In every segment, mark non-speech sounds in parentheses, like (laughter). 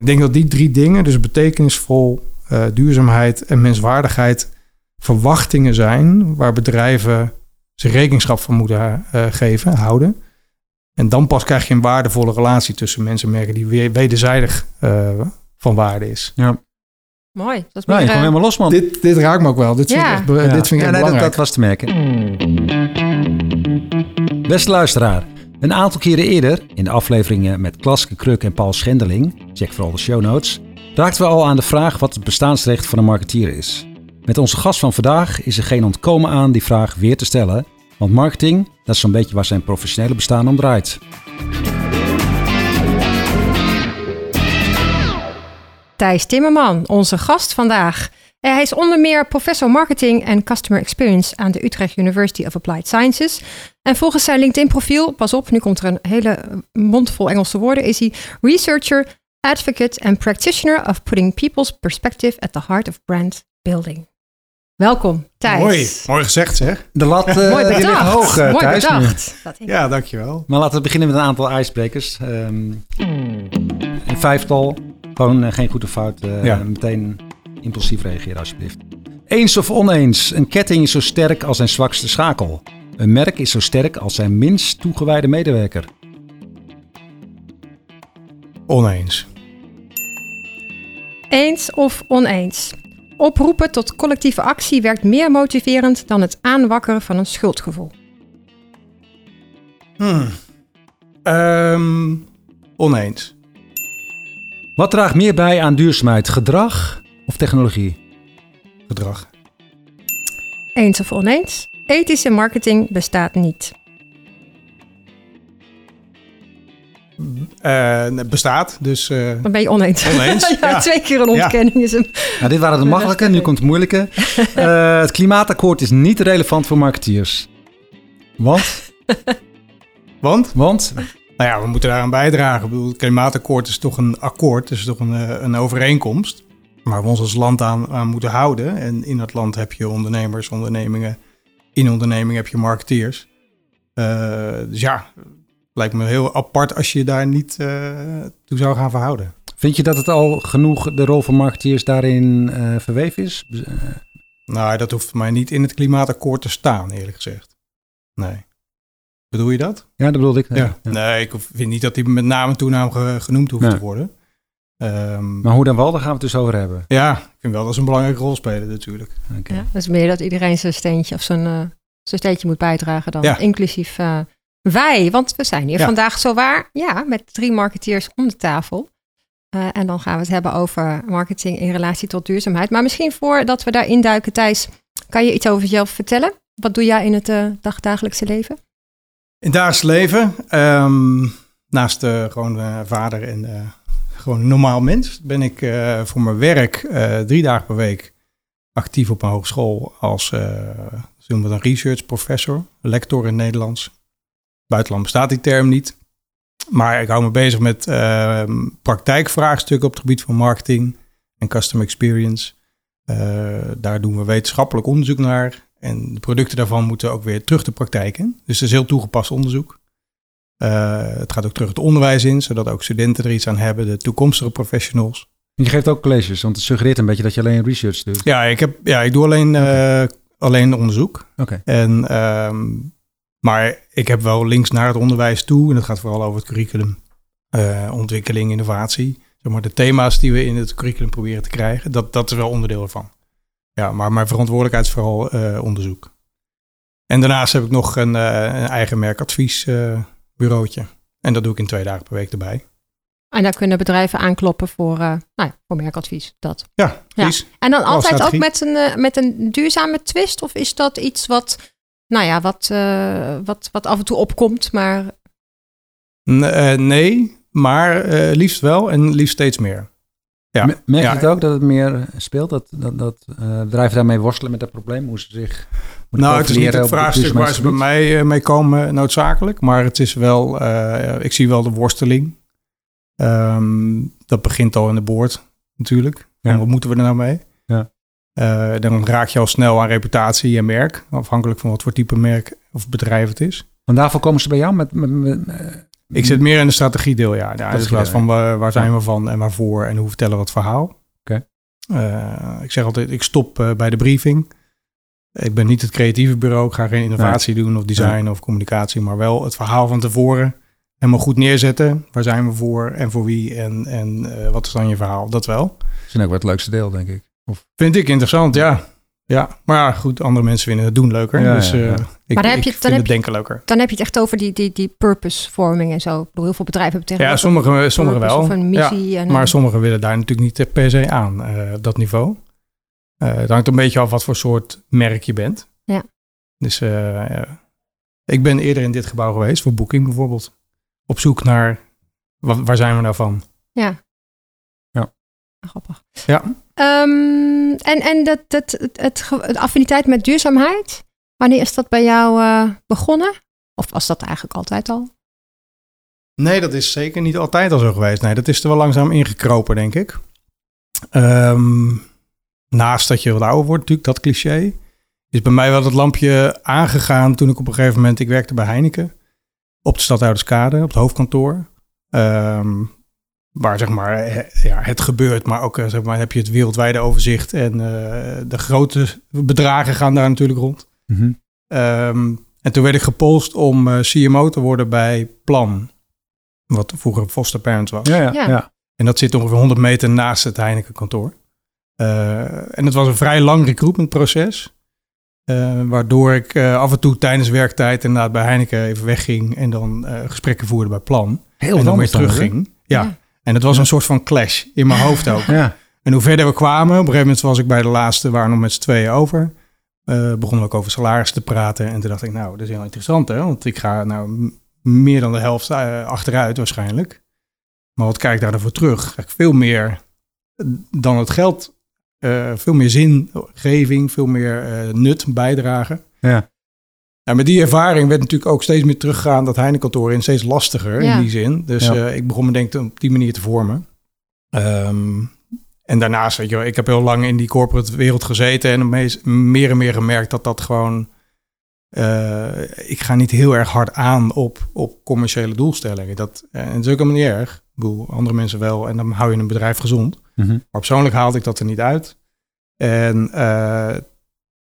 Ik denk dat die drie dingen, dus betekenisvol, uh, duurzaamheid en menswaardigheid, verwachtingen zijn waar bedrijven zich rekenschap van moeten uh, geven, houden. En dan pas krijg je een waardevolle relatie tussen mensen en merken die weer wederzijdig uh, van waarde is. Ja. Mooi. Dat is meer, je komt eh, helemaal los, man. Dit, dit raakt me ook wel. Dit vind ik echt, dit vind ik Ja, nee, dat, belangrijk. dat was te merken. Beste luisteraar, een aantal keren eerder, in de afleveringen met Klaske Kruk en Paul Schendeling, check vooral de show notes, raakten we al aan de vraag wat het bestaansrecht van een marketeer is. Met onze gast van vandaag is er geen ontkomen aan die vraag weer te stellen, want marketing, dat is zo'n beetje waar zijn professionele bestaan om draait. Thijs Timmerman, onze gast vandaag. Eh, Hij is onder meer professor marketing en customer experience aan de Utrecht University of Applied Sciences. En volgens zijn LinkedIn-profiel, pas op, nu komt er een hele mond vol Engelse woorden, is hij researcher, advocate and practitioner of putting people's perspective at the heart of brand building. Welkom, Thijs. Mooi, mooi gezegd zeg. De lat eh, Mooi ligt bedacht. hoog, eh, Mooi Thijs. bedacht. Ja, dankjewel. Maar laten we beginnen met een aantal ijsbrekers. Ehm, een vijftal. Gewoon eh, geen goede fout. eh, Ja. Meteen impulsief reageren alsjeblieft. Eens of oneens. Een ketting is zo sterk als zijn zwakste schakel. Een merk is zo sterk als zijn minst toegewijde medewerker. Oneens. Eens of oneens. Oproepen tot collectieve actie werkt meer motiverend dan het aanwakkeren van een schuldgevoel. Hmm. Ehm, oneens. Wat draagt meer bij aan duurzaamheid? Gedrag of technologie? Gedrag. Eens of oneens? Ethische marketing bestaat niet. Eh, het bestaat, dus eh, Dan ben je oneens. Oneens, (laughs) ja, ja. twee keer een Ja. ontkenning is hem. Nou, dit waren de makkelijke, nu komt het moeilijke. (laughs) Eh, het klimaatakkoord is niet relevant voor marketeers. Want? (laughs) want Want? nou ja, we moeten daaraan bijdragen. Ik bedoel, het klimaatakkoord is toch een akkoord, het is toch een, een overeenkomst waar we ons als land aan, aan moeten houden. En in dat land heb je ondernemers, ondernemingen. In ondernemingen heb je marketeers. Eh, dus ja, lijkt me heel apart als je je daar niet eh, toe zou gaan verhouden. Vind je dat het al genoeg de rol van marketeers daarin eh, verweven is? Nou, dat hoeft mij niet in het klimaatakkoord te staan, eerlijk gezegd. Nee. Bedoel je dat? Ja, dat bedoelde ik. Ja. Ja. Nee, ik vind niet dat die met naam en toenaam genoemd hoeft Nee. te worden. Ehm, Maar hoe dan wel, daar gaan we het dus over hebben. ja, ik vind wel dat ze een belangrijke rol spelen natuurlijk. Oké. Ja, dat is meer dat iedereen zijn steentje of zijn, eh, zijn steentje moet bijdragen dan. Ja. Inclusief eh, wij, want we zijn hier Ja. vandaag zowaar ja, met drie marketeers om de tafel. Eh, en dan gaan we het hebben over marketing in relatie tot duurzaamheid. Maar misschien voordat we daarin duiken, Thijs, kan je iets over jezelf vertellen? Wat doe jij in het eh, dagdagelijkse leven? In het dagelijks leven, ehm, naast eh, gewoon eh, vader en eh, gewoon normaal mens, ben ik eh, voor mijn werk eh, drie dagen per week actief op een hogeschool als eh, noemen het een research professor, lector in Nederlands. Buitenland bestaat die term niet. Maar ik hou me bezig met ehm, praktijkvraagstukken op het gebied van marketing en customer experience. Eh, daar doen we wetenschappelijk onderzoek naar. En de producten daarvan moeten ook weer terug de praktijk in. Dus het is heel toegepast onderzoek. Eh, het gaat ook terug het onderwijs in, zodat ook studenten er iets aan hebben, de toekomstige professionals. Je geeft ook colleges, want het suggereert een beetje dat je alleen research doet. Ja, ik, heb, ja, ik doe alleen, eh, alleen onderzoek. Oké. En, ehm, maar ik heb wel links naar het onderwijs toe. En dat gaat vooral over het curriculum. eh, ontwikkeling, innovatie. Zeg maar de thema's die we in het curriculum proberen te krijgen. Dat, dat is wel onderdeel ervan. Ja, maar mijn verantwoordelijkheid is vooral onderzoek. En daarnaast heb ik nog een, een eigen merkadviesbureautje. en dat doe ik in twee dagen per week erbij. En daar kunnen bedrijven aankloppen voor, eh, nou ja, voor merkadvies. Dat. Ja, Ja. precies. En dan altijd ook met een, eh, met een duurzame twist? Of is dat iets wat, nou ja, wat, eh, wat, wat af en toe opkomt, maar N- nee, maar eh, liefst wel en liefst steeds meer. Ja. Me- Merk je Ja. het ook dat het meer speelt? Dat, dat, dat eh, bedrijven daarmee worstelen met dat probleem? Hoe ze zich Nou, het is niet het vraagstuk waar ze bij mij eh, mee komen noodzakelijk. Maar het is wel, eh, ik zie wel de worsteling. Ehm, dat begint al in de boord natuurlijk. Ja. En wat moeten we er nou mee? Ja. Eh, dan raak je al snel aan reputatie en merk. Afhankelijk van wat voor type merk of bedrijf het is. Want daarvoor komen ze bij jou met... met, met- eh, Ik zit meer in de strategiedeel, ja. ja in plaats van waar, waar zijn Ja. we van en waarvoor en hoe vertellen we het verhaal. Oké. Eh, ik zeg altijd, ik stop eh, bij de briefing. Ik ben niet het creatieve bureau. Ik ga geen innovatie doen of design of communicatie, maar wel het verhaal van tevoren helemaal goed neerzetten. Waar zijn we voor en voor wie en, en eh, wat is dan je verhaal? Dat wel. Dat is ook wel het leukste deel, denk ik. Vind ik interessant, ja. Ja, maar ja, goed, andere mensen vinden het doen leuker. Ja, dus ja, eh, ja. ik, Maar dan heb ik je- dan vind heb denken leuker. Dan heb je het echt over die, die, die purpose-vorming en zo. Ik bedoel, heel veel bedrijven hebben Ja, tegenwoordig sommige, wel. Of een Ja, missie. en, maar sommigen willen daar natuurlijk niet per se aan, eh, dat niveau. Eh het hangt een beetje af wat voor soort merk je bent. Ja. Dus eh, ja. ik ben eerder in dit gebouw geweest, voor Booking bijvoorbeeld. Op zoek naar, wat, waar zijn we nou van? Ja. Ja. Grappig. Ja. Ehm, en en dat, dat, het, het, affiniteit met duurzaamheid, wanneer is dat bij jou begonnen? Of was dat eigenlijk altijd al? Nee, dat is zeker niet altijd al zo geweest. Nee, dat is er wel langzaam ingekropen, denk ik. Ehm, naast dat je wat ouder wordt, natuurlijk, dat cliché. Is bij mij wel het lampje aangegaan toen ik op een gegeven moment... Ik werkte bij Heineken op de Stadhouderskade, op het hoofdkantoor. Ehm, waar zeg maar he- ja, het gebeurt, maar ook eh, zeg maar, heb je het wereldwijde overzicht. En eh, de grote bedragen gaan daar natuurlijk rond. Mhm. Ehm, en toen werd ik gepolst om eh, CMO te worden bij Plan. Wat vroeger Foster Parents was. Ja, ja, Ja. ja. En dat zit ongeveer 100 meter naast het Heineken kantoor. Eh, en het was een vrij lang recruitmentproces. eh, waardoor ik eh, af en toe tijdens werktijd inderdaad bij Heineken even wegging. En dan eh, gesprekken voerde bij Plan. Heel en dan weer dan, terugging. Ja. Ja. En het was Ja. een soort van clash in mijn hoofd ook. Ja. En hoe verder we kwamen, op een gegeven moment was ik bij de laatste, we waren nog met z'n tweeën over. Eh begonnen we ook over salaris te praten. En toen dacht ik, nou, dat is heel interessant hè. Want ik ga nou meer dan de helft achteruit waarschijnlijk. Maar wat kijk ik daar dan voor terug? Ik veel meer dan het geld, eh, veel meer zingeving, veel meer eh, nut bijdragen. Ja. En met die ervaring werd natuurlijk ook steeds meer teruggegaan dat Heineken-kantoor in steeds lastiger Ja. in die zin. Dus Ja. eh, ik begon me denk ik op die manier te vormen. Ehm, en daarnaast, weet je wel, ik heb heel lang in die corporate wereld gezeten en meest, meer en meer gemerkt dat dat gewoon... eh, ik ga niet heel erg hard aan op, op commerciële doelstellingen. Dat, en dat is ook helemaal niet erg. Ik bedoel, andere mensen wel en dan hou je een bedrijf gezond. Mhm. Maar persoonlijk haalde ik dat er niet uit. En eh,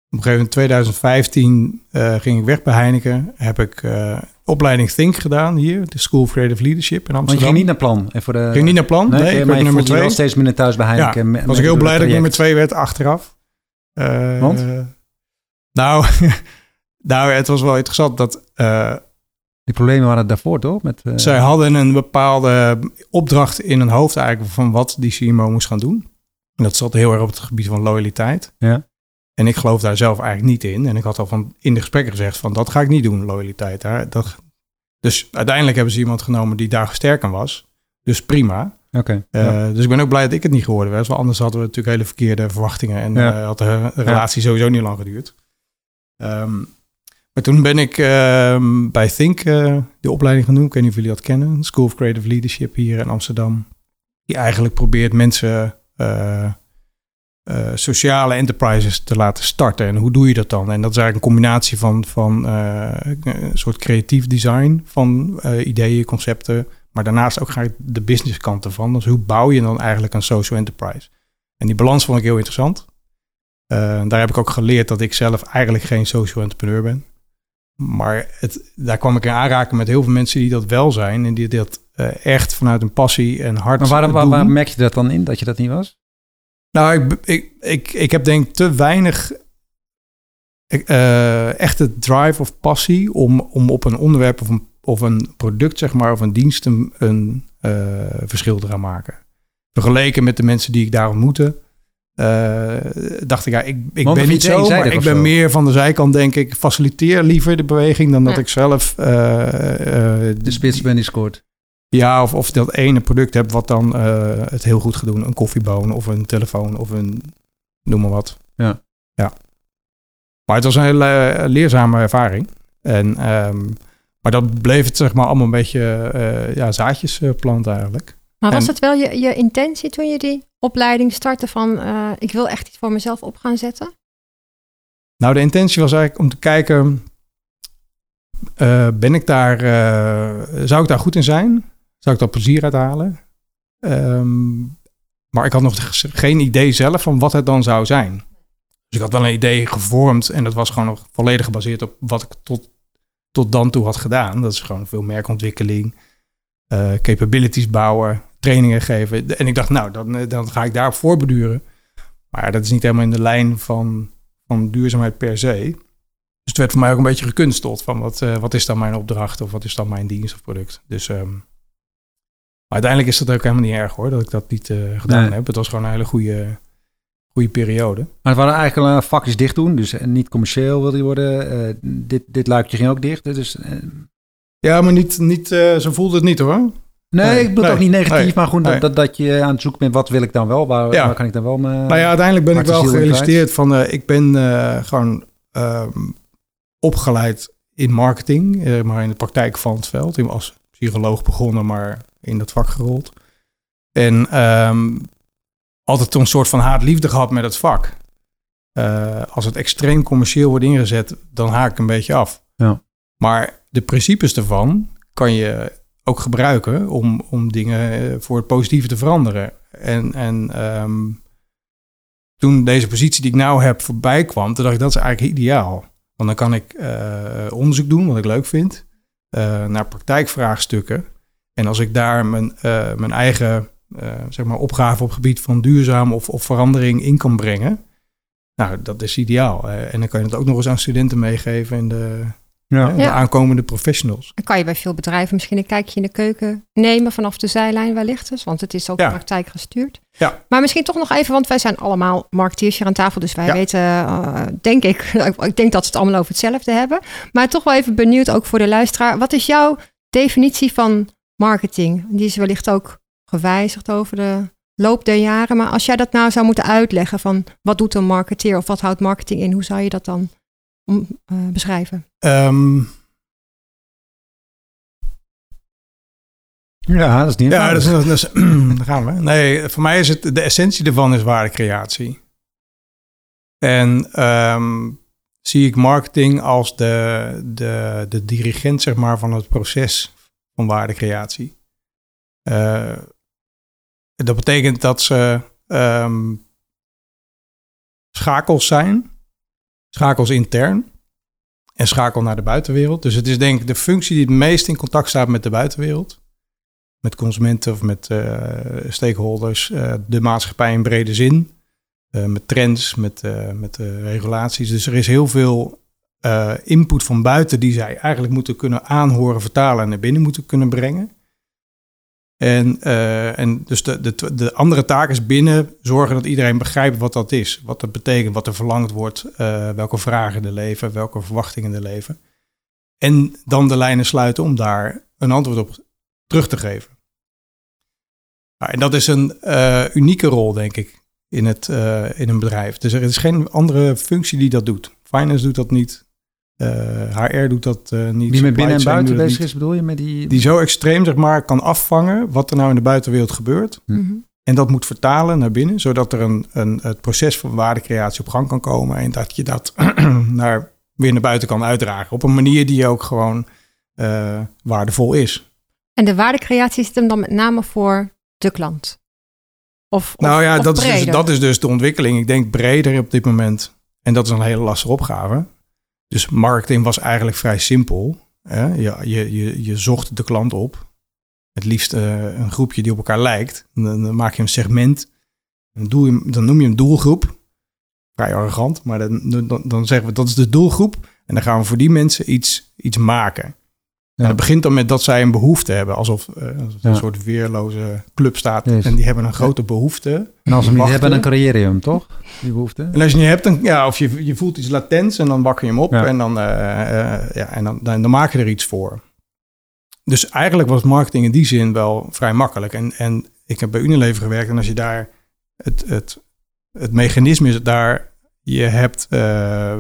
op een gegeven moment, 2015, eh, ging ik weg bij Heineken. Heb ik eh, opleiding Think gedaan hier, de School of Creative Leadership in Want je Amsterdam. ging niet naar plan. En voor de, Ging niet naar plan. Nee, Nee, ik maar je nummer twee. wel steeds minder thuis bij Heineken. Ja, was ik heel blij dat ik nummer twee werd achteraf. Want? (laughs) nou, (laughs) nou, het was wel interessant dat Die problemen waren daarvoor, toch? Met, eh, zij hadden een bepaalde opdracht in hun hoofd eigenlijk van wat die CMO moest gaan doen. En dat zat heel erg op het gebied van loyaliteit. Ja. En ik geloof daar zelf eigenlijk niet in. En ik had al van in de gesprekken gezegd van dat ga ik niet doen, loyaliteit. Daar, dat, dus uiteindelijk hebben ze iemand genomen die daar sterk aan was. Dus prima. Oké. Eh, ja. Dus ik ben ook blij dat ik het niet geworden was. Want anders hadden we natuurlijk hele verkeerde verwachtingen. En Ja. eh, had de relatie sowieso niet lang geduurd. Ehm, maar toen ben ik ehm, bij Think eh, de opleiding gaan doen. Ik weet niet of jullie dat kennen. School of Creative Leadership hier in Amsterdam. Die eigenlijk probeert mensen eh, eh, sociale enterprises te laten starten. En hoe doe je dat dan? En dat is eigenlijk een combinatie van, van een soort creatief design van ideeën, concepten. Maar daarnaast ook graag de business kant ervan. Dus hoe bouw je dan eigenlijk een social enterprise? En die balans vond ik heel interessant. Daar heb ik ook geleerd dat ik zelf eigenlijk geen social entrepreneur ben. Maar het, daar kwam ik in aanraking met heel veel mensen die dat wel zijn. En die dat eh, echt vanuit een passie en hart Maar waarom, waar, waar merk je dat dan in, dat je dat niet was? Nou, ik, ik, ik, ik heb denk ik te weinig eh, echte drive of passie om, om op een onderwerp of een, of een product, zeg maar, of een dienst een, een eh, verschil te gaan maken. Vergeleken met de mensen die ik daar ontmoette, eh, dacht ik, ja, ik, ik Want ben niet zo, maar ik ben zo? meer van de zijkant, denk ik, faciliteer liever de beweging dan dat Ja. ik zelf eh, eh, De spits ben die scoort. ja, of, of dat ene product heb wat dan eh, het heel goed gaat doen. Een koffieboon of een telefoon of een noem maar wat. Ja. ja. Maar het was een hele leerzame ervaring. En, ehm, maar dat bleef het zeg maar allemaal een beetje eh, ja, zaadjes planten eigenlijk. Maar was En- het wel je, je intentie toen je die opleiding startte van eh, ik wil echt iets voor mezelf op gaan zetten? Nou, de intentie was eigenlijk om te kijken eh, ben ik daar, eh, zou ik daar goed in zijn? Zou ik daar plezier uit halen? Ehm, maar ik had nog geen idee zelf van wat het dan zou zijn. Dus ik had wel een idee gevormd en dat was gewoon nog volledig gebaseerd op wat ik tot, tot dan toe had gedaan. Dat is gewoon veel merkontwikkeling, capabilities bouwen, trainingen geven. En ik dacht, nou, dan, dan ga ik daarop voorbeduren. Maar dat is niet helemaal in de lijn van, van duurzaamheid per se. Dus het werd voor mij ook een beetje gekunsteld van wat, uh, wat is dan mijn opdracht of wat is dan mijn dienst of product. Dus um, maar uiteindelijk is dat ook helemaal niet erg hoor, dat ik dat niet uh, gedaan nee. heb. Het was gewoon een hele goede, goede periode. Maar het waren eigenlijk uh, vakjes dicht doen, dus niet commercieel wilde je worden. dit, dit luikje ging ook dicht. Dus, ja, maar niet, niet, zo voelde het niet hoor. Nee, nee, ik bedoel nee, ook niet negatief, nee, maar gewoon dat, dat, dat, je aan het zoeken bent, wat wil ik dan wel? Waar, ja. waar kan ik dan wel me, Nou ja, uiteindelijk ben ik wel gerealiseerd van, uh, ik ben uh, gewoon uh, opgeleid in marketing, maar in de praktijk van het veld. Ik als psycholoog begonnen, maar in dat vak gerold. En um, altijd een soort van haat-liefde gehad met het vak. als het extreem commercieel wordt ingezet, dan haak ik een beetje af. Ja. Maar de principes ervan kan je ook gebruiken om, om dingen voor het positieve te veranderen. En, en um, toen deze positie die ik nou heb voorbij kwam, toen dacht ik dat is eigenlijk ideaal. Want dan kan ik uh, onderzoek doen, wat ik leuk vind, uh, naar praktijkvraagstukken. En als ik daar mijn, mijn eigen zeg maar opgave op gebied van duurzaam of, of verandering in kan brengen, nou, dat is ideaal. en dan kan je het ook nog eens aan studenten meegeven in de, ja. De aankomende professionals. Dan kan je bij veel bedrijven misschien een kijkje in de keuken nemen vanaf de zijlijn wellicht dus, want het is ook ja. praktijk gestuurd. Ja. Maar misschien toch nog even, want wij zijn allemaal marketeers hier aan tafel, dus wij ja. weten, uh, denk ik, (laughs) ik denk dat ze het allemaal over hetzelfde hebben. Maar toch wel even benieuwd ook voor de luisteraar, wat is jouw definitie van marketing? Die is wellicht ook gewijzigd over de loop der jaren, maar als jij dat nou zou moeten uitleggen van wat doet een marketeer of wat houdt marketing in, hoe zou je dat dan om, uh, beschrijven? Um, ja, dat is niet. Ja, dat is, dat is, (clears throat) daar gaan we. Nee, voor mij is het de essentie ervan is waardecreatie. En um, zie ik marketing als de, de, de dirigent zeg maar, van het proces van waardecreatie. Uh, dat betekent dat ze um, schakels zijn schakels intern en schakel naar de buitenwereld. Dus het is denk ik de functie die het meest in contact staat met de buitenwereld. Met consumenten of met uh, stakeholders, uh, de maatschappij in brede zin. Uh, met trends, met, met regulaties. Dus er is heel veel input van buiten die zij eigenlijk moeten kunnen aanhoren, vertalen en naar binnen moeten kunnen brengen. En, uh, en dus de, de, de andere taak is binnen zorgen dat iedereen begrijpt wat dat is. Wat dat betekent, wat er verlangd wordt, uh, welke vragen er leven, welke verwachtingen er leven. En dan de lijnen sluiten om daar een antwoord op terug te geven. Nou, en dat is een uh, unieke rol, denk ik, in, het, in een bedrijf. Dus er is geen andere functie die dat doet. Finance doet dat niet. HR eh, doet dat uh, niet. Die met binnen en buiten bezig is, bedoel je? Met die... die zo extreem zeg maar, kan afvangen wat er nou in de buitenwereld gebeurt. Mm -hmm. En dat moet vertalen naar binnen, zodat er een, een, het proces van waardecreatie op gang kan komen. En dat je dat (clears throat) naar, weer naar buiten kan uitdragen. Op een manier die ook gewoon uh, waardevol is. En de waardecreatie zit hem dan met name voor de klant? Of, nou ja, of dat, is dus, dat is dus de ontwikkeling. Ik denk breder op dit moment. En dat is een hele lastige opgave. Dus marketing was eigenlijk vrij simpel. Hè? Je, je, je, je zocht de klant op. Het liefst uh, een groepje die op elkaar lijkt. Dan, dan maak je een segment. Dan, doe je, dan noem je een doelgroep. Vrij arrogant, maar dan, dan, dan zeggen we dat is de doelgroep. En dan gaan we voor die mensen iets, iets maken. Ja. En het begint dan met dat zij een behoefte hebben, alsof, uh, ja. een soort weerloze club staat. Yes. En die hebben een grote behoefte. En als ze hem niet hebben, dan creëer je hem, toch? Die behoefte. En als je niet hebt, dan, ja, of je, je voelt iets latents en dan wakker je hem op. Ja. En, dan, uh, uh, ja, en dan, dan, dan, maak je er iets voor. Dus eigenlijk was marketing in die zin wel vrij makkelijk. En, en ik heb bij Unilever gewerkt en als je daar het, het, het mechanisme is daar, je hebt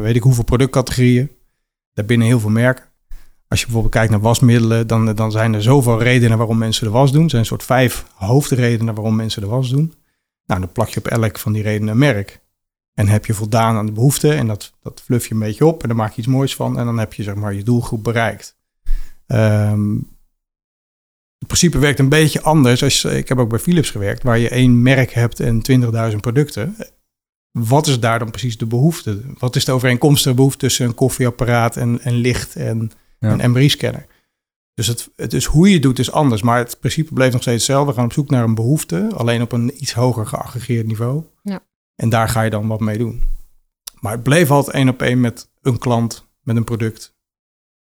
weet ik hoeveel productcategorieën, daarbinnen heel veel merken. Als je bijvoorbeeld kijkt naar wasmiddelen, dan, dan zijn er zoveel redenen waarom mensen de was doen. Er zijn een soort vijf hoofdredenen waarom mensen de was doen. Nou, dan plak je op elk van die redenen een merk. En heb je voldaan aan de behoefte en dat, dat fluff je een beetje op en dan maak je iets moois van en dan heb je zeg maar je doelgroep bereikt. Ehm, het principe werkt een beetje anders. Als, ik heb ook bij Philips gewerkt, waar je één merk hebt en 20.000 producten. Wat is daar dan precies de behoefte? Wat is de overeenkomstige behoefte tussen een koffieapparaat en, en licht en Ja. een MRI-scanner? Dus het, het is hoe je het doet is anders, maar het principe bleef nog steeds hetzelfde. We gaan op zoek naar een behoefte, alleen op een iets hoger geaggregeerd niveau. Ja. En daar ga je dan wat mee doen. Maar het bleef altijd één op één met een klant, met een product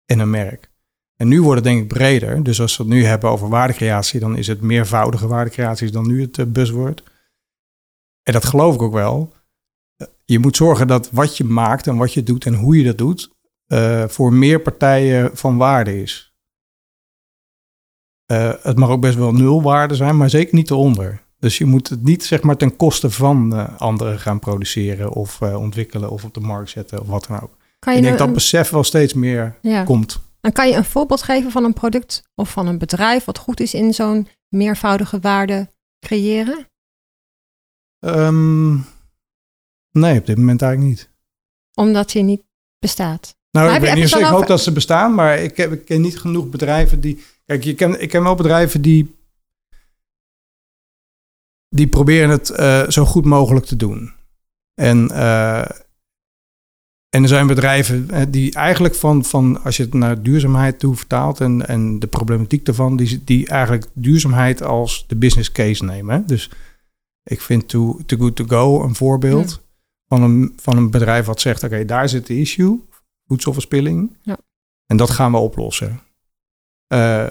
en een merk. En nu wordt het denk ik breder. Dus als we het nu hebben over waardecreatie, dan is het meervoudige waardecreatie dan nu het eh, buzzword. En dat geloof ik ook wel. Eh, Je moet zorgen dat wat je maakt en wat je doet en hoe je dat doet, eh, voor meer partijen van waarde is. Eh, het mag ook best wel nul waarde zijn, maar zeker niet eronder. Dus je moet het niet zeg maar ten koste van eh, anderen gaan produceren of ontwikkelen of op de markt zetten of wat dan ook. Kan je Ik denk nou dat een- besef wel steeds meer ja. komt. En kan je een voorbeeld geven van een product of van een bedrijf wat goed is in zo'n meervoudige waarde creëren? Ehm, nee, op dit moment eigenlijk niet. Omdat die niet bestaat. Nou, Maar ik weet niet ik dan hoop over- dat ze bestaan, maar ik, heb, ik ken niet genoeg bedrijven die... Kijk, je ken, ik ken wel bedrijven die... die proberen het eh, zo goed mogelijk te doen. En, eh, en er zijn bedrijven eh, die eigenlijk van, van... als je het naar duurzaamheid toe vertaalt... en, en de problematiek daarvan... Die, die eigenlijk duurzaamheid als de business case nemen. hè. Dus ik vind Too, Too Good To Go een voorbeeld... Van, een, van een bedrijf wat zegt... oké, daar zit de issue voedselverspilling. Ja. En dat gaan we oplossen. Eh,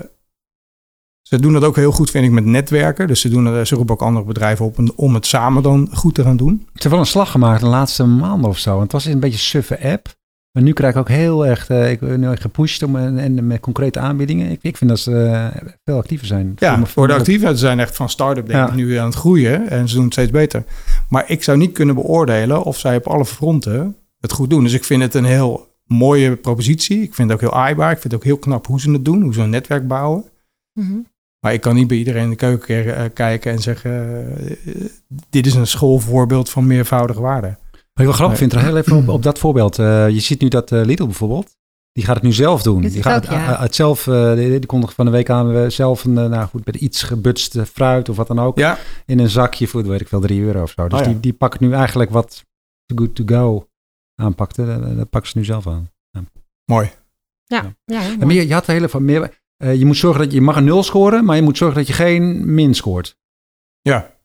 ze doen dat ook heel goed, vind ik, met netwerken. Dus ze, doen, er- ze roepen ook andere bedrijven op om- het samen dan goed te gaan doen. Ze hebben wel een slag gemaakt de laatste maanden of zo. En het was een beetje een suffe app. Maar nu krijg ik ook heel erg eh, ik ben nu gepusht om, en, en met concrete aanbiedingen. Ik, ik vind dat ze eh, veel actiever zijn. Ja, voor de actieven ze zijn echt van start-up denk Ja. ik nu aan het groeien. En ze doen het steeds beter. Maar ik zou niet kunnen beoordelen of zij op alle fronten het goed doen. Dus ik vind het een heel mooie propositie. Ik vind het ook heel aaibaar. Ik vind het ook heel knap hoe ze het doen. Hoe ze een netwerk bouwen. Mhm. Maar ik kan niet bij iedereen in de keuken eh, kijken en zeggen... eh, dit is een schoolvoorbeeld van meervoudige waarde. Wat ik wel grappig vind, er heel even op, op dat voorbeeld. Eh, je ziet nu dat eh, Lidl bijvoorbeeld, die gaat het nu zelf doen. Die het gaat ook, het, ja. het zelf, eh, die, die kondigt van de week aan zelf een, nou goed, met iets gebutste fruit of wat dan ook. Ja, In een zakje voor, weet ik veel, 3 euro of zo. Dus Oh ja. die, die pakken nu eigenlijk wat Too Good To Go aanpakte. Dat, dat pakken ze nu zelf aan. mooi. Ja, ja. heel En mooi. meer, je had de hele van meer. eh, je moet zorgen dat je, je mag een nul scoren, maar je moet zorgen dat je geen min scoort. Ja,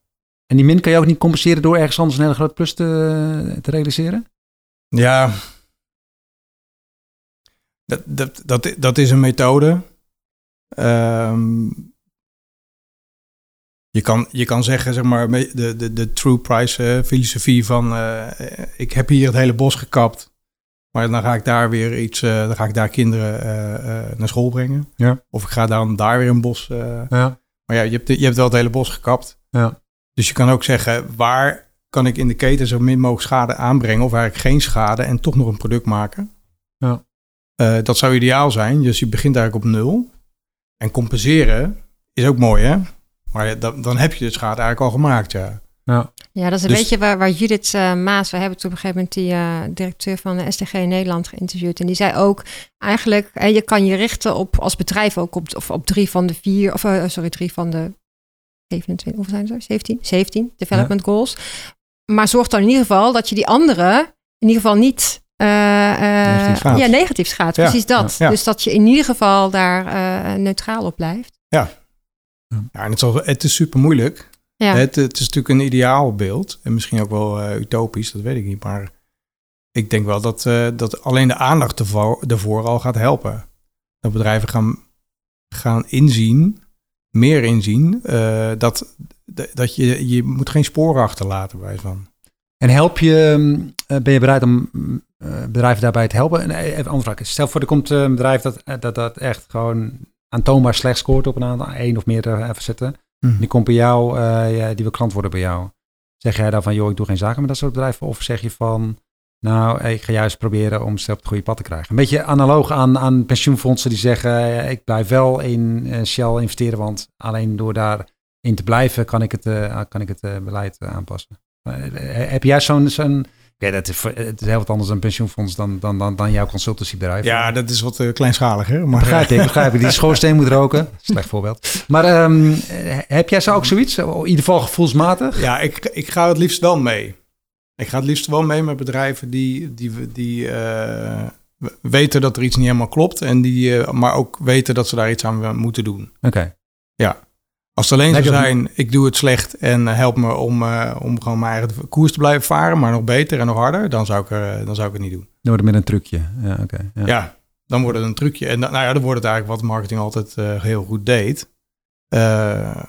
En die min kan je ook niet compenseren door ergens anders een hele grote plus te, te realiseren. ja. Dat, dat, dat, dat is een methode. Ehm, je, kan, je kan zeggen, zeg maar, de, de, de true price eh, filosofie van... eh, ik heb hier het hele bos gekapt. Maar dan ga ik daar weer iets... eh, dan ga ik daar kinderen naar school brengen. Ja. Of ik ga dan daar weer een bos... Ja. Maar ja, je hebt, je hebt wel het hele bos gekapt. Ja. Dus je kan ook zeggen, waar kan ik in de keten zo min mogelijk schade aanbrengen, of eigenlijk geen schade en toch nog een product maken? Ja. Dat zou ideaal zijn. Dus je begint eigenlijk op nul. En compenseren is ook mooi, hè? Maar dan, dan heb je de schade eigenlijk al gemaakt, ja. Ja. Ja, dat is een Dus- beetje waar, waar Judith eh, Maas, we hebben toen op een gegeven moment die eh, directeur van de SDG in Nederland geïnterviewd. En die zei ook eigenlijk, hè, je kan je richten op als bedrijf ook op, of op drie van de vier, of eh, sorry, drie van de 27, hoeveel zijn er? 17? 17 development goals. Maar zorg dan in ieder geval dat je die andere in ieder geval niet eh, eh, Negatief gaat. Ja, negatief gaat. Ja, Precies dat. ja. Dus dat je in ieder geval daar eh, neutraal op blijft. Ja, en het is, al- het is super moeilijk. Ja. Het, het is natuurlijk een ideaalbeeld. En misschien ook wel eh, utopisch, dat weet ik niet. Maar ik denk wel dat, eh, dat alleen de aandacht ervoor, ervoor al gaat helpen. Dat bedrijven gaan, gaan inzien, meer inzien, eh, dat, dat je, je moet geen sporen achterlaten bij van. En help je, mm, eh, ben je bereid om bedrijven daarbij te helpen? En even een andere vraag. Stel voor, er komt een bedrijf dat, dat, dat echt gewoon aantoonbaar slecht scoort op een aantal, één of meerdere facetten. Die komt bij jou, eh, ja, die wil klant worden bij jou. Zeg jij dan van, joh, ik doe geen zaken met dat soort bedrijven? Of zeg je van, nou, ik ga juist proberen om ze op het goede pad te krijgen? Een beetje analoog aan, aan pensioenfondsen die zeggen, eh, ik blijf wel in eh, Shell investeren, want alleen door daarin te blijven kan ik het, kan ik het beleid aanpassen. Heb jij zo'n zo'n Oké, dat is, het is heel wat anders dan pensioenfonds dan, dan, dan, dan jouw consultancybedrijf. Ja, dat is wat uh, kleinschaliger. Maar begrijp ik, begrijp ik. Die (laughs) schoorsteen moet roken. Slecht voorbeeld. Maar um, heb jij zo ook zoiets? In ieder geval gevoelsmatig? Ja, ik, ik ga het liefst wel mee. Ik ga het liefst wel mee met bedrijven die, die, die uh, weten dat er iets niet helemaal klopt. En die, uh, maar ook weten dat ze daar iets aan moeten doen. Oké. Ja. Als het alleen zou zijn, ik doe het slecht en help me om, uh, om gewoon mijn eigen koers te blijven varen, maar nog beter en nog harder, dan zou ik, er, dan zou ik het niet doen. Dan wordt het met een trucje. Ja, oké. ja. ja. dan wordt het een trucje. En dan, nou ja, dan wordt het eigenlijk wat marketing altijd uh, heel goed deed. Uh,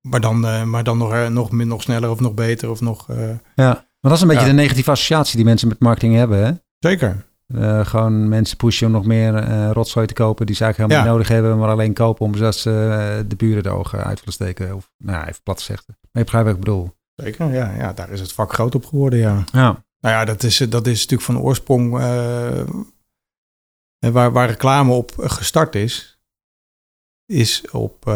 maar dan, maar dan nog, nog, nog sneller of nog beter of nog... ja, maar dat is een beetje de negatieve associatie die mensen met marketing hebben, hè? Zeker. Uh, gewoon mensen pushen om nog meer uh, rotzooi te kopen die ze eigenlijk helemaal ja. niet nodig hebben, maar alleen kopen omdat ze uh, de buren de ogen uit willen steken. Of nou ja, even plat zeggen. Maar je begrijpt wat ik bedoel. Zeker, ja, ja. Daar is het vak groot op geworden, ja. ja. Nou ja, dat is, dat is natuurlijk van oorsprong waar, waar reclame op gestart is, is op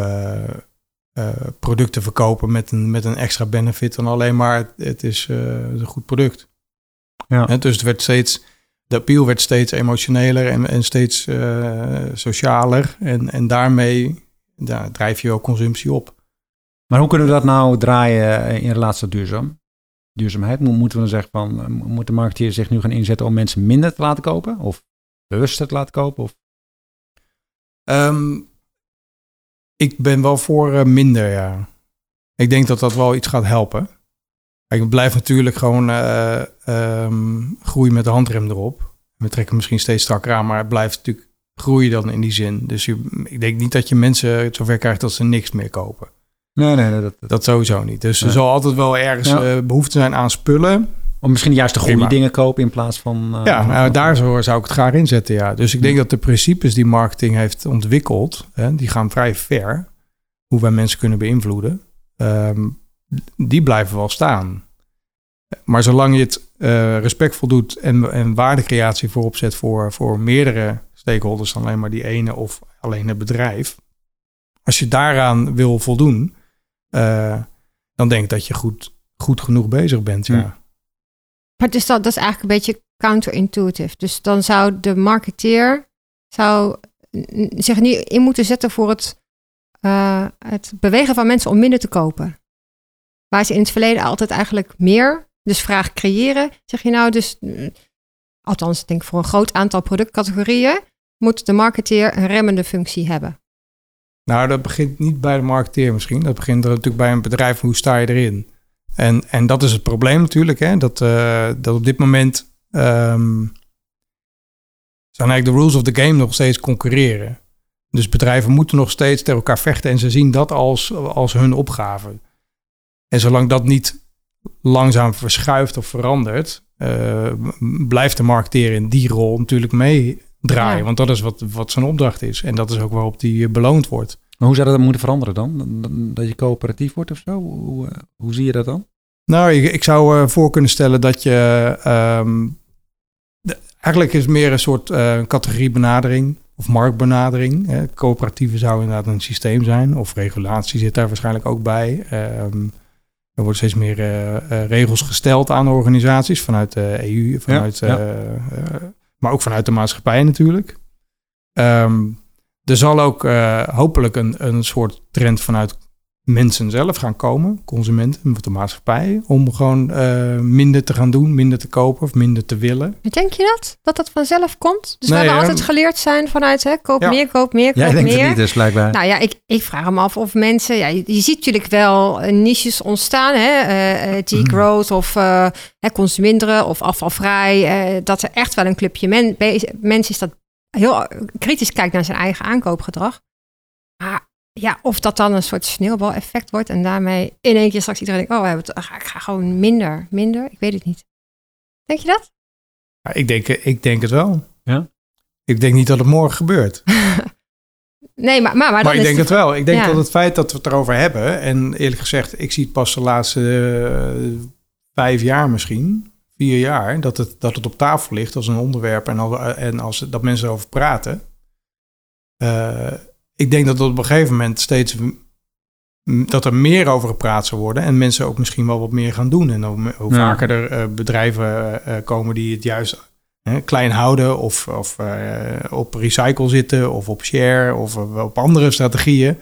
producten verkopen met een, met een extra benefit dan alleen maar het, het is een goed product. Ja. dus het werd steeds de appeal werd steeds emotioneler en, en steeds uh, socialer. En, en daarmee daar drijf je ook consumptie op. Maar hoe kunnen we dat nou draaien in relatie tot duurzaam? duurzaamheid? Moeten we dan zeggen van, eh, moet de marketeer zich nu gaan inzetten om mensen minder te laten kopen? Of bewuster te laten kopen? Of? Um, ik ben wel voor minder, ja. Ik denk dat dat wel iets gaat helpen. Ik blijf natuurlijk gewoon uh, um, groeien met de handrem erop. We trekken misschien steeds strakker aan, maar het blijft natuurlijk groeien dan in die zin. Dus je, ik denk niet dat je mensen zover krijgt dat ze niks meer kopen. Nee, nee, nee dat, dat sowieso niet. Dus nee. er zal altijd wel ergens ja. uh, behoefte zijn aan spullen. Of misschien juist de goede dingen kopen in plaats van... Uh, ja, nou, daar zou, ik het graag inzetten, ja. Dus ik denk dat de principes die marketing heeft ontwikkeld... Hè, die gaan vrij ver, hoe wij mensen kunnen beïnvloeden... Um, die blijven wel staan. Maar zolang je het uh, respectvol doet en, en waardecreatie voorop zet voor, voor meerdere stakeholders dan alleen maar die ene of alleen het bedrijf. Als je daaraan wil voldoen, uh, dan denk ik dat je goed, goed genoeg bezig bent. Ja. Maar dus dat, dat is eigenlijk een beetje counterintuitive. Dus dan zou de marketeer zou zich niet in moeten zetten voor het, uh, het bewegen van mensen om minder te kopen. Waar ze in het verleden altijd eigenlijk meer dus vraag creëren, zeg je nou dus, althans ik voor een groot aantal productcategorieën, moet de marketeer een remmende functie hebben. Nou, dat begint niet bij de marketeer misschien. Dat begint er natuurlijk bij een bedrijf, hoe sta je erin? En, en dat is het probleem natuurlijk, hè? Dat, uh, dat op dit moment um, zijn eigenlijk de rules of the game nog steeds concurreren. Dus bedrijven moeten nog steeds tegen elkaar vechten en ze zien dat als, als hun opgave. En zolang dat niet langzaam verschuift of verandert, uh, blijft de marketeer in die rol natuurlijk meedraaien. Ja. Want dat is wat, wat zijn opdracht is. En dat is ook waarop die eh, beloond wordt. Maar hoe zou dat moeten veranderen dan? Dat je coöperatief wordt of zo? Hoe, eh, hoe zie je dat dan? Nou, ik, ik zou uh, voor kunnen stellen dat je. Um, de, eigenlijk is het meer een soort uh, categoriebenadering of marktbenadering. Hè. Coöperatieven zou inderdaad een systeem zijn, of regulatie zit daar waarschijnlijk ook bij. Um, er worden steeds meer uh, uh, regels gesteld aan organisaties vanuit de EU, vanuit, ja, ja. Uh, maar ook vanuit de maatschappij natuurlijk. Um, er zal ook hopelijk een, een soort trend vanuit mensen zelf gaan komen, consumenten, de maatschappij, om gewoon uh, minder te gaan doen, minder te kopen of minder te willen. Denk je dat? Dat dat vanzelf komt? Dus nee, we hebben ja, altijd geleerd zijn vanuit hè, koop ja. meer, koop meer, koop Jij denkt meer. Het niet, dus blijkbaar. Nou ja, ik, ik vraag me af of mensen, ja, je, je ziet natuurlijk wel niches ontstaan, hè, uh, T-growth of uh, consuminderen of afvalvrij, dat er echt wel een clubje men, mensen is dat heel kritisch kijkt naar zijn eigen aankoopgedrag. Ja, of dat dan een soort sneeuwbaleffect wordt en daarmee in één keer straks iedereen denkt, oh, we hebben het, ik ga gewoon minder, minder. Ik weet het niet. Denk je dat? Ja, ik, denk, ik denk het wel. Ja? Ik denk niet dat het morgen gebeurt. (laughs) nee, maar, maar, maar, maar ik denk het wel. Ik denk ja. dat het feit dat we het erover hebben, en eerlijk gezegd, ik zie het pas de laatste uh, vijf jaar misschien, vier jaar, dat het, dat het op tafel ligt als een onderwerp en, al, en als, dat mensen erover praten. Uh, ik denk dat het op een gegeven moment steeds dat er meer over gepraat zou worden en mensen ook misschien wel wat meer gaan doen. En hoe, hoe Ja. vaker er eh, bedrijven eh, eh, komen die het juist hè, klein houden of, of eh, op recycle zitten of op share of op andere strategieën.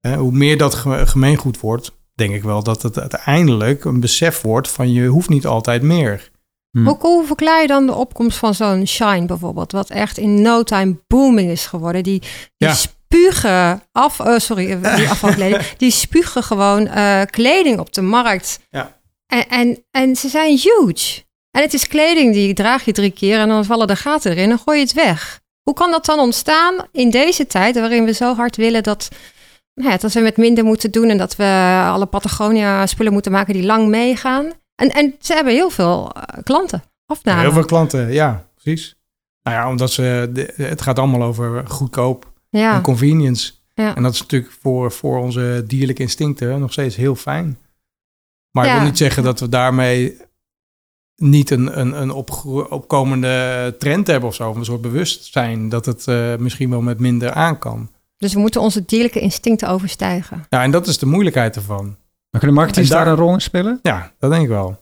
Hè, hoe meer dat ge- gemeengoed wordt, denk ik wel dat het uiteindelijk een besef wordt van je hoeft niet altijd meer. Hm. Hoe, hoe verklaar je dan de opkomst van zo'n Shine bijvoorbeeld, wat echt in no time booming is geworden? Die, die Ja. Spugen af, eh, sorry, eh, die (laughs) afvalkleding, die spugen gewoon eh, kleding op de markt. Ja. En, en, en ze zijn huge. En het is kleding die draag je drie keer en dan vallen de gaten erin en gooi je het weg. Hoe kan dat dan ontstaan in deze tijd waarin we zo hard willen dat, nou ja, dat we met minder moeten doen en dat we alle Patagonia spullen moeten maken die lang meegaan? En, en ze hebben heel veel klanten, afname. Heel veel klanten, ja, precies. Nou ja, omdat ze, het gaat allemaal over goedkoop Ja, en convenience. Ja. En dat is natuurlijk voor, voor onze dierlijke instincten nog steeds heel fijn. Maar ik wil niet zeggen dat we daarmee niet een, een, een opkomende trend hebben of zo. Of een soort bewustzijn dat het eh, misschien wel met minder aan kan. dus we moeten onze dierlijke instincten overstijgen. Ja, en dat is de moeilijkheid ervan. Maar kunnen marketeers daar een rol in spelen? Ja, dat denk ik wel.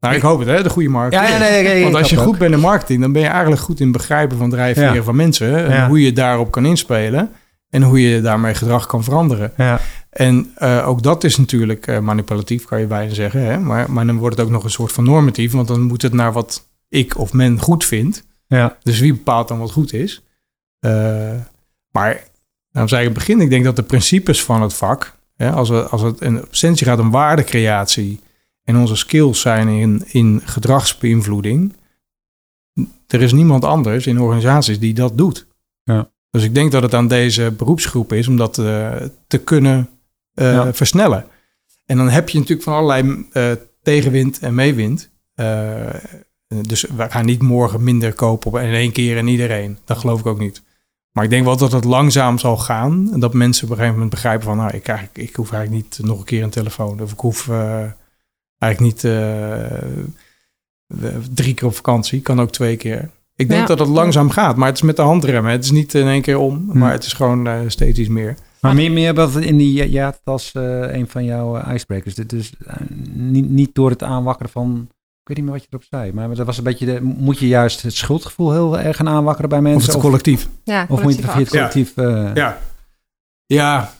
Nou, ik hoop het, hè, de goede markt. Ja, ja, nee, nee, Want als je goed bent in marketing, dan ben je eigenlijk goed in begrijpen van drijfveren Ja. van mensen. En Ja. hoe je daarop kan inspelen. En hoe je daarmee gedrag kan veranderen. Ja. En eh, ook dat is natuurlijk eh, manipulatief, kan je bijna zeggen. Hè? Maar, maar dan wordt het ook nog een soort van normatief. Want dan moet het naar wat ik of men goed vindt. Ja. Dus wie bepaalt dan wat goed is? Eh, maar daarom zei ik in het begin, ik denk dat de principes van het vak... Hè, als, we, als het in essentie gaat om waardecreatie... en onze skills zijn in, in gedragsbeïnvloeding... er is niemand anders in organisaties die dat doet. Ja. Dus ik denk dat het aan deze beroepsgroep is om dat eh, te kunnen eh, Ja. versnellen. En dan heb je natuurlijk van allerlei eh, tegenwind en meewind. Dus we gaan niet morgen minder kopen op in één keer en iedereen. Dat geloof ik ook niet. Maar ik denk wel dat het langzaam zal gaan. En dat mensen op een gegeven moment begrijpen van... nou, ik, eigenlijk, ik hoef eigenlijk niet nog een keer een telefoon. Of ik hoef eigenlijk niet eh, drie keer op vakantie. Kan ook twee keer. Ik denk Ja. dat het langzaam gaat. Maar het is met de handremmen. Het is niet in één keer om. Hm. Maar het is gewoon eh, steeds iets meer. Maar meer, meer wat in die, ja, het als eh, een van jouw icebreakers. Dit Dus eh, niet, niet door het aanwakkeren van, ik weet niet meer wat je erop zei, maar dat was een beetje, de, moet je juist het schuldgevoel heel erg gaan aanwakkeren bij Of mensen? het is collectief. Ja, of moet je via het actie. collectief... eh, Ja. Ja.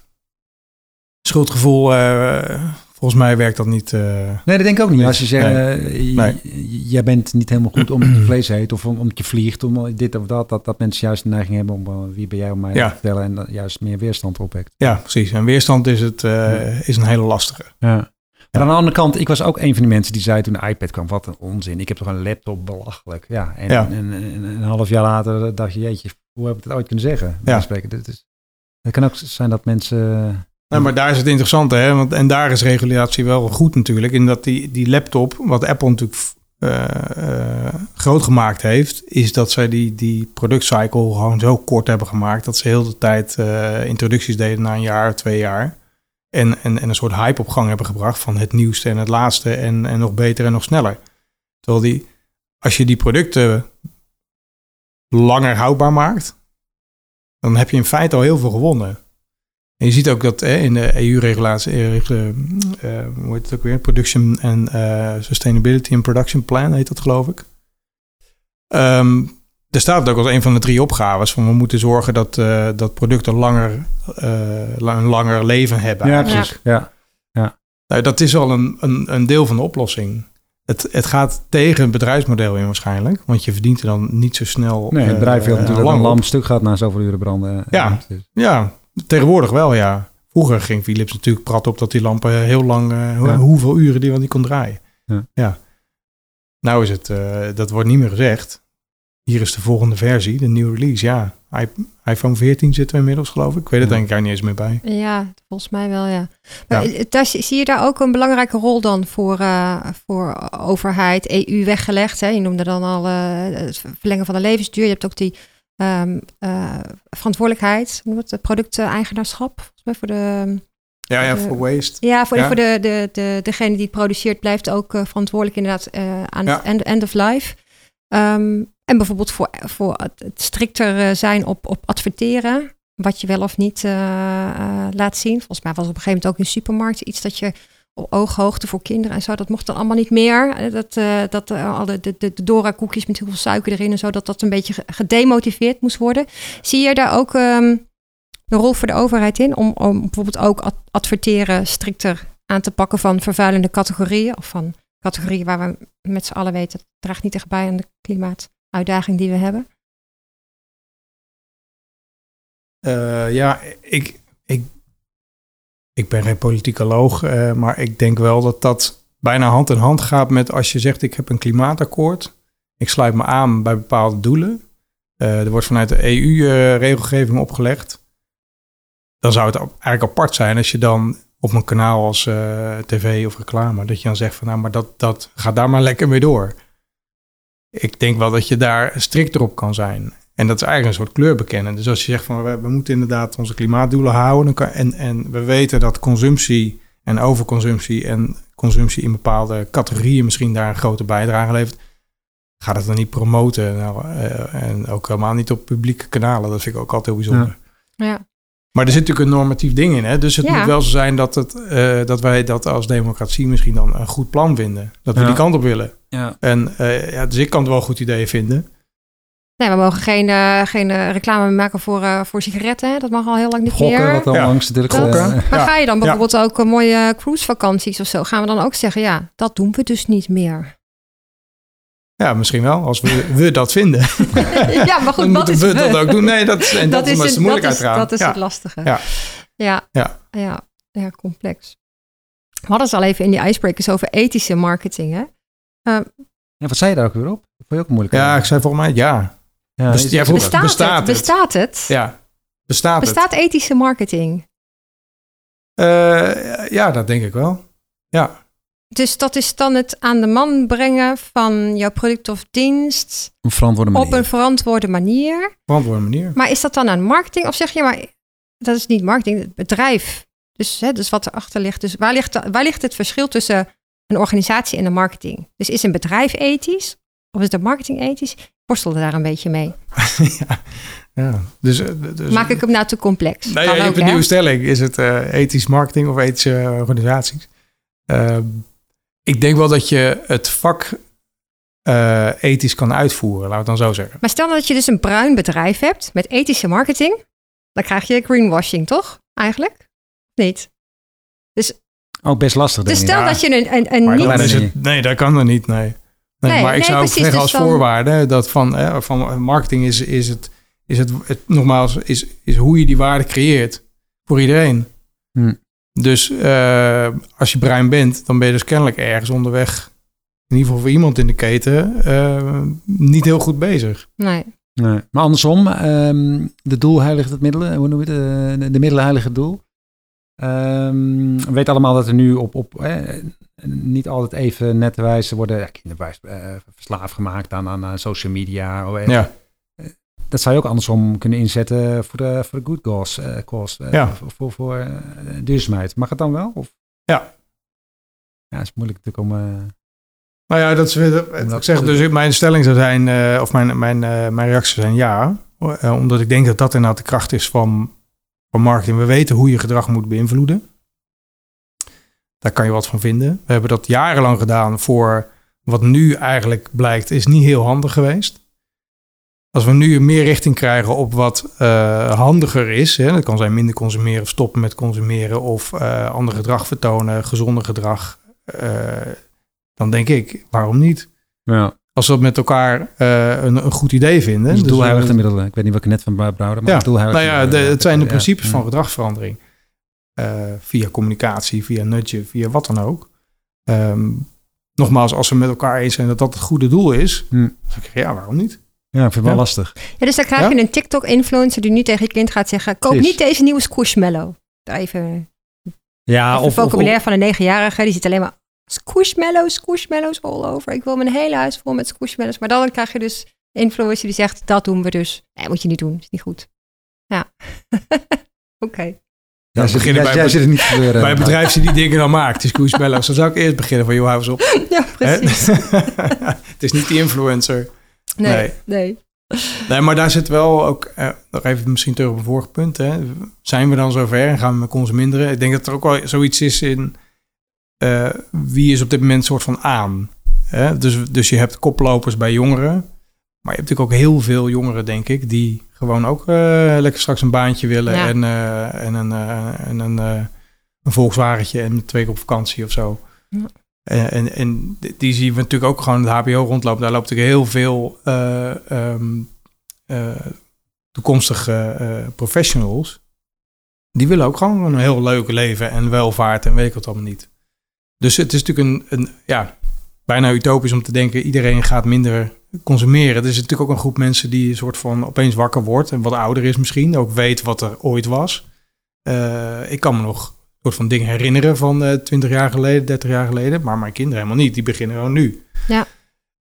Schuldgevoel, eh, volgens mij werkt dat niet. eh, Nee, dat denk ik ook niet. Als je zegt, Nee. eh, Nee. jij bent niet helemaal goed omdat (clears throat) je vlees eet of om- omdat je vliegt, om dit of dat, dat, dat mensen juist de neiging hebben om eh, wie ben jij om mij Ja. te vertellen en dat juist meer weerstand opwekt. ja, precies. En weerstand is, het, eh, is een hele lastige. Ja. En aan de andere kant, ik was ook een van die mensen die zei toen de iPad kwam, wat een onzin. Ik heb toch een laptop, belachelijk. Ja, en, Ja. en, en- en een half jaar later dacht je, jeetje, hoe heb ik het ooit kunnen zeggen? Ja. spreken. Dit is, het kan ook zijn dat mensen... Nou, maar daar is het interessante, hè? Want, en daar is regulatie wel goed natuurlijk. In dat die, die laptop, wat Apple natuurlijk eh, eh, groot gemaakt heeft, is dat zij die, die productcycle gewoon zo kort hebben gemaakt dat ze heel de tijd eh, introducties deden na een jaar, twee jaar. En, en, en een soort hype op gang hebben gebracht van het nieuwste en het laatste en, en nog beter en nog sneller. Terwijl die, als je die producten langer houdbaar maakt, dan heb je in feite al heel veel gewonnen. En je ziet ook dat hè, in de EU-regulatie, eh, eh, hoe heet het ook weer? Production and eh, Sustainability and Production Plan heet dat, geloof ik. Ehm er staat het ook als een van de drie opgaves van we moeten zorgen dat, dat producten langer, la- een langer leven hebben. Ja, precies. Ja. Nou, dat is al een, een, een deel van de oplossing. Het, het gaat tegen het bedrijfsmodel in waarschijnlijk, want je verdient er dan niet zo snel. Nee, het bedrijf wil natuurlijk lang een op. lam stuk gaat na zoveel uren branden. Ja. Ja, tegenwoordig wel, ja. Vroeger ging Philips natuurlijk prat op dat die lampen heel lang, eh, hoe- Ja. hoeveel uren die wel niet kon draaien. Ja. Nou is het, eh, dat wordt niet meer gezegd. Hier is de volgende versie, de nieuwe release. Ja, iPhone 14 zitten we inmiddels, geloof ik. Ik weet het Ja. denk ik daar niet eens meer bij. Ja, volgens mij wel, ja. Maar Ja. eh, daar, zie je daar ook een belangrijke rol dan voor, eh, voor overheid, EU weggelegd? Hè? Je noemde dan al eh, het verlengen van de levensduur. Je hebt ook die ehm, eh, verantwoordelijkheid, noem het, producteigenaarschap, volgens mij voor de... Ja, ja, voor waste. Ja, voor, Ja. voor de, de, de, degene die het produceert blijft ook eh, verantwoordelijk inderdaad eh, aan Ja. het end, end of life. Ehm, en bijvoorbeeld voor, voor het strikter zijn op, op adverteren. wat je wel of niet laat zien. Volgens mij was op een gegeven moment ook in de supermarkt iets dat je ooghoogte voor kinderen en zo. Dat mocht dan allemaal niet meer. Eh, Dat, eh, dat eh, alle de, de, de Dora-koekjes met heel veel suiker erin en zo, dat dat een beetje ge- gedemotiveerd moest worden. Zie je daar ook ehm, de rol voor de overheid in? Om, om bijvoorbeeld ook ad- adverteren strikter aan te pakken van vervuilende categorieën. Of van categorieën waar we met z'n allen weten, draagt niet echt bij aan de klimaatuitdaging die we hebben. Ja, ik, ik, ik ben geen politicoloog, eh, maar ik denk wel dat dat bijna hand in hand gaat met als je zegt ik heb een klimaatakkoord, ik sluit me aan bij bepaalde doelen. Eh, er wordt vanuit de EU eh, regelgeving opgelegd. Dan zou het eigenlijk apart zijn als je dan op een kanaal als tv of reclame, dat je dan zegt van nou, maar dat, dat gaat daar maar lekker mee door. Ik denk wel dat je daar strikter op kan zijn. En dat is eigenlijk een soort kleur bekennen. Dus als je zegt van we, we moeten inderdaad onze klimaatdoelen houden. Kan, en, en we weten dat consumptie en overconsumptie en consumptie in bepaalde categorieën misschien daar een grote bijdrage levert. Ga dat dan niet promoten. Nou, eh, en ook helemaal niet op publieke kanalen. Dat vind ik ook altijd heel bijzonder. Ja. Maar er zit natuurlijk een normatief ding in. Hè? Dus het Ja. moet wel zo zijn dat, het, eh, dat wij dat als democratie misschien dan een goed plan vinden. Dat we Ja. die kant op willen. Ja. En eh, ja, dus ik kan het wel goed ideeën vinden. Nee, we mogen geen, eh, geen eh, reclame meer maken voor, eh, voor sigaretten. Dat mag al heel lang niet Gokken, meer. wat dan Ja. langs. Dat- eh, Maar Ja. ga je dan Ja. bijvoorbeeld ook een mooie cruisevakanties of zo? Gaan we dan ook zeggen, ja, dat doen we dus niet meer. Ja, misschien wel, als we, we dat vinden. (laughs) ja, maar goed, wat is we dat ook doen. Nee, dat is, en (laughs) dat, is, het- de moeilijkheid dat is, eraan. dat is ja. het lastige. Ja. Ja. Ja. Ja. ja, complex. We hadden het al even in die icebreakers over ethische marketing, hè? ja, wat zei je daar ook weer op? Dat vond je ook moeilijk. ja, ik zei volgens mij ja. Ja, best- vroeg- Bestaat, bestaat het? het? Bestaat het? Ja, bestaat, Bestaat ethische marketing? het? Eh, ja, dat denk ik wel. Ja, Dus dat is dan het aan de man brengen van jouw product of dienst een verantwoorde manier. op een verantwoorde manier. verantwoorde manier. Maar is dat dan aan marketing? Of zeg je maar, dat is niet marketing, het bedrijf. Dus, hè, dus wat erachter ligt. Dus waar ligt, waar ligt het verschil tussen een organisatie en de marketing? Dus is een bedrijf ethisch? Of is de marketing ethisch? Ik worstelde daar een beetje mee. (laughs) ja, ja. Dus, eh, dus, Maak ik hem nou te complex? Nee, ja, je ook, hebt een nieuwe stelling. Is het eh, ethisch marketing of ethische organisaties? Ehm, ik denk wel dat je het vak eh, ethisch kan uitvoeren, laat het dan zo zeggen. Maar stel nou dat je dus een bruin bedrijf hebt met ethische marketing. Dan krijg je greenwashing, toch? Eigenlijk? Niet. Ook best lastig, denk Dus stel Ja. dat je een, een, een niet... het, nee, dat kan er niet, nee. Nee, Nee, maar ik nee, zou ook zeggen dus als dan- voorwaarde dat van, eh, van marketing is, is, het, is het, het, nogmaals, is, is hoe je die waarde creëert voor iedereen. Hm. Dus eh, als je bruin bent, dan ben je dus kennelijk ergens onderweg, in ieder geval voor iemand in de keten, eh, niet heel goed bezig. Nee. Nee. Maar andersom, ehm, de doel heiligt het middelen. Hoe noem je het? Eh, De, de middelen heiligen het doel. Ehm, we weten allemaal dat er nu op, op eh, niet altijd even nette wijze worden ja, kinderwijs eh, verslaafd gemaakt aan, aan, aan social media. Oh, eh, Ja, Dat zou je ook andersom kunnen inzetten voor de, voor de good cause. eh, cause eh, Ja. Voor, voor, voor eh, duurzaamheid. Mag het dan wel? Of? Ja. Ja, het is moeilijk om... eh, nou ja, dat is, ik zeg dus, mijn stelling zou zijn, eh, of mijn, mijn, eh, mijn reactie zou zijn ja. Eh, omdat ik denk dat dat inderdaad de kracht is van, van marketing. We weten hoe je gedrag moet beïnvloeden. Daar kan je wat van vinden. We hebben dat jarenlang gedaan voor wat nu eigenlijk blijkt, is niet heel handig geweest. Als we nu meer richting krijgen op wat eh, handiger is, hè, dat kan zijn minder consumeren of stoppen met consumeren of eh ander gedrag vertonen, gezonder gedrag, eh, dan denk ik, waarom niet? ja. Als we dat met elkaar een, een goed idee vinden. Dus het doel we- heiligt de middelen. Ik weet niet wat ik net van brouwde, maar ja, het doel heiligt nou ja, de het zijn de principes Ja. van gedragsverandering. Eh, via communicatie, via nudgen, via wat dan ook. Ehm, nogmaals, als we met elkaar eens zijn dat dat het goede doel is, Hm. dan zeg ik, ja, waarom niet? Ja, ik vind het wel Ja. lastig. Ja, dus dan krijg Ja? je een TikTok-influencer die nu tegen je kind gaat zeggen... koop niet deze nieuwe squishmallow. Daar Even, Ja, even of, of, vocabulaire van een negenjarige. Die ziet alleen maar squishmallows, squishmallows all over. Ik wil mijn hele huis vol met squishmallows. Maar dan krijg je dus een influencer die zegt... dat doen we dus. Nee, moet je niet doen. is niet goed. Ja. (laughs) Oké. Ja, zit- beginnen jij, bij- jij zit het niet te gebeuren. Bij bedrijven die die dingen dan maakt, die squishmallows, dan zou ik eerst beginnen van, joh, hou eens op. (laughs) Ja, precies. (laughs) het is niet die influencer. Nee, Nee. nee. Nee, maar daar zit wel ook, eh, nog even misschien terug op een vorig punt. Hè. Zijn we dan zover en gaan we met consuminderen? Ik denk dat er ook wel zoiets is in eh, wie is op dit moment soort van aan. Hè? Dus, dus je hebt koplopers bij jongeren. Maar je hebt natuurlijk ook heel veel jongeren, denk ik, die gewoon ook eh, lekker straks een baantje willen Ja. en, eh, en, een, eh, en een, een Volkswagentje en twee keer op vakantie of zo. Ja. En, en, en die zien we natuurlijk ook gewoon het HBO rondlopen. Daar loopt natuurlijk heel veel eh, toekomstige professionals. Die willen ook gewoon een heel leuk leven en welvaart en weet ik wat allemaal niet. Dus het is natuurlijk een, een ja, bijna utopisch om te denken, iedereen gaat minder consumeren. Er is natuurlijk ook een groep mensen die een soort van opeens wakker wordt en wat ouder is misschien, ook weet wat er ooit was. Eh, ik kan me nog een soort van dingen herinneren van eh 20 jaar geleden, 30 jaar geleden, maar mijn kinderen helemaal niet. Die beginnen gewoon nu. Ja.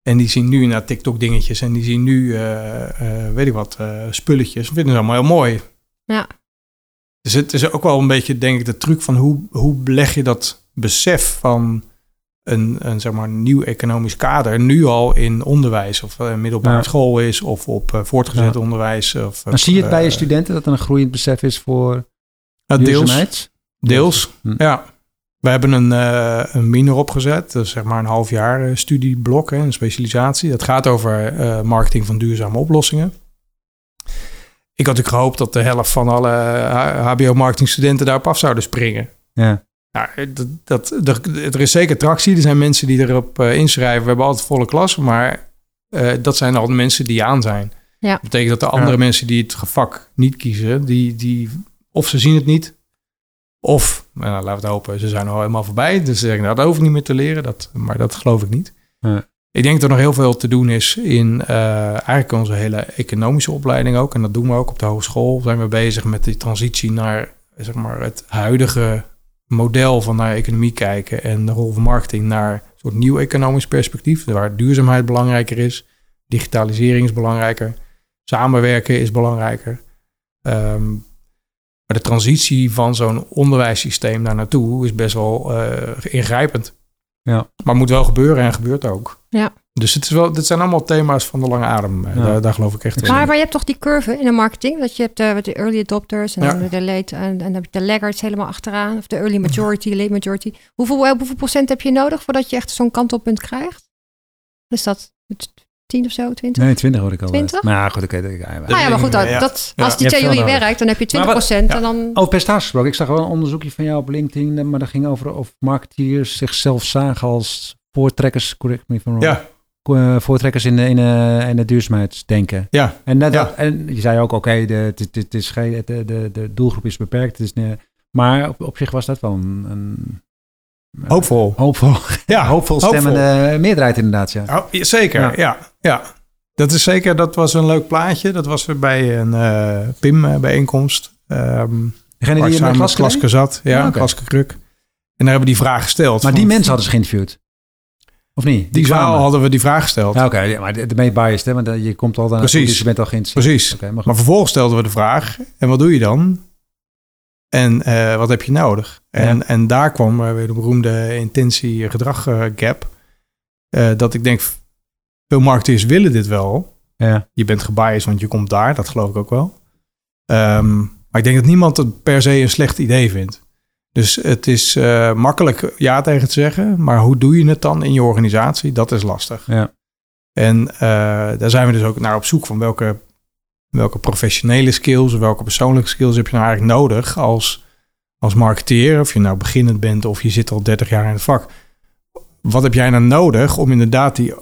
En die zien nu naar TikTok dingetjes en die zien nu, eh, weet ik wat, spulletjes. Dat vinden ze allemaal heel mooi. Ja. Dus het is ook wel een beetje, denk ik, de truc van hoe, hoe leg je dat besef van een, een zeg maar, nieuw economisch kader nu al in onderwijs of uh, middelbare Ja. school is of op uh, voortgezet Ja. onderwijs. Of, Dan zie je het bij je eh, studenten dat er een groeiend besef is voor deels, duurzaamheid? deels, Hm. ja. We hebben een, eh, een minor opgezet, dus zeg maar een half jaar eh, studieblok, hè, een specialisatie. Dat gaat over eh, marketing van duurzame oplossingen. Ik had natuurlijk gehoopt dat de helft van alle HBO-marketingstudenten daarop af zouden springen. Ja. Nou, dat, dat, er, is zeker tractie. Er zijn mensen die erop eh, inschrijven. We hebben altijd volle klas, maar eh, dat zijn al de mensen die aan zijn. Ja. Dat betekent dat de andere Ja. mensen die het vak niet kiezen, die, die of ze zien het niet, of, nou, laten we het hopen, ze zijn al helemaal voorbij. Dus ze zeggen, nou, dat hoef ik niet meer te leren, dat, maar dat geloof ik niet. Ja. Ik denk dat er nog heel veel te doen is in eh, eigenlijk onze hele economische opleiding ook. En dat doen we ook op de hogeschool. Zijn we bezig met die transitie naar zeg maar, het huidige model van naar economie kijken en de rol van marketing naar een soort nieuw economisch perspectief, waar duurzaamheid belangrijker is, digitalisering is belangrijker, samenwerken is belangrijker. Ehm, maar de transitie van zo'n onderwijssysteem daar naartoe is best wel eh, ingrijpend. Ja. Maar moet wel gebeuren en gebeurt ook. Ja. Dus het is wel, dit zijn allemaal thema's van de lange adem. Eh, Ja. Daar, daar geloof ik echt in. Maar, maar je hebt toch die curve in de marketing? Dat je hebt de, de early adopters en Ja. dan de late en, en dan heb je de laggards helemaal achteraan. Of de early majority, late majority. Hoeveel, eh, hoeveel procent heb je nodig voordat je echt zo'n kantelpunt krijgt? Is dat 10 of zo, 20? Nee, 20 hoor ik al. 20? Maar ja, goed, oké. nou ja, maar goed, dat, Ja. dat, Ja. als die theorie werkt, dan heb je 20 Maar wat- procent. ja. En dan, Over gesproken. Ik zag wel een onderzoekje van jou op LinkedIn, eh, maar dat ging over of marketeers zichzelf zagen als voortrekkers, correct me if I'm wrong, Ja, eh, voortrekkers in in, de, in de duurzaamheidsdenken. ja, En, net Ja. dat, en je zei ook, oké, de, het, het, het is geen, de, de, de doelgroep is beperkt. Het maar op, op zich was dat wel een, een hoopvol. hoopvol, (laughs) Ja, hoopvol stemmende meerderheid inderdaad. Ja. Oh, zeker, Ja. ja. ja. Dat is zeker, dat was een leuk plaatje. Dat was weer bij een eh, PIM-bijeenkomst. Degene Ehm waar die in de zat. Ja. Klaske Kruk. En daar hebben die vraag gesteld. Maar van- die mensen hadden ze geïnterviewd. Of niet? Die zaal hadden we die vraag gesteld. Ja, Oké, maar de, de mee biased, hè? Want eh, je komt al dan Precies. dus je bent al geïnteresseerd. Precies. Maar vervolgens stelden we de vraag, en wat doe je dan? En eh, wat heb je nodig? En, Ja. en daar kwam eh, weer de beroemde intentie-gedrag gap. Dat ik denk, veel marketeers willen dit wel. ja. Je bent gebiased, want je komt daar. Dat geloof ik ook wel. Ehm, maar ik denk dat niemand het per se een slecht idee vindt. Dus het is eh, makkelijk ja tegen te zeggen. Maar hoe doe je het dan in je organisatie? Dat is lastig. Ja. En eh, daar zijn we dus ook naar op zoek van welke, welke professionele skills, welke persoonlijke skills heb je nou eigenlijk nodig als, als marketeer. Of je nou beginnend bent of je zit al 30 jaar in het vak. Wat heb jij nou nodig om inderdaad die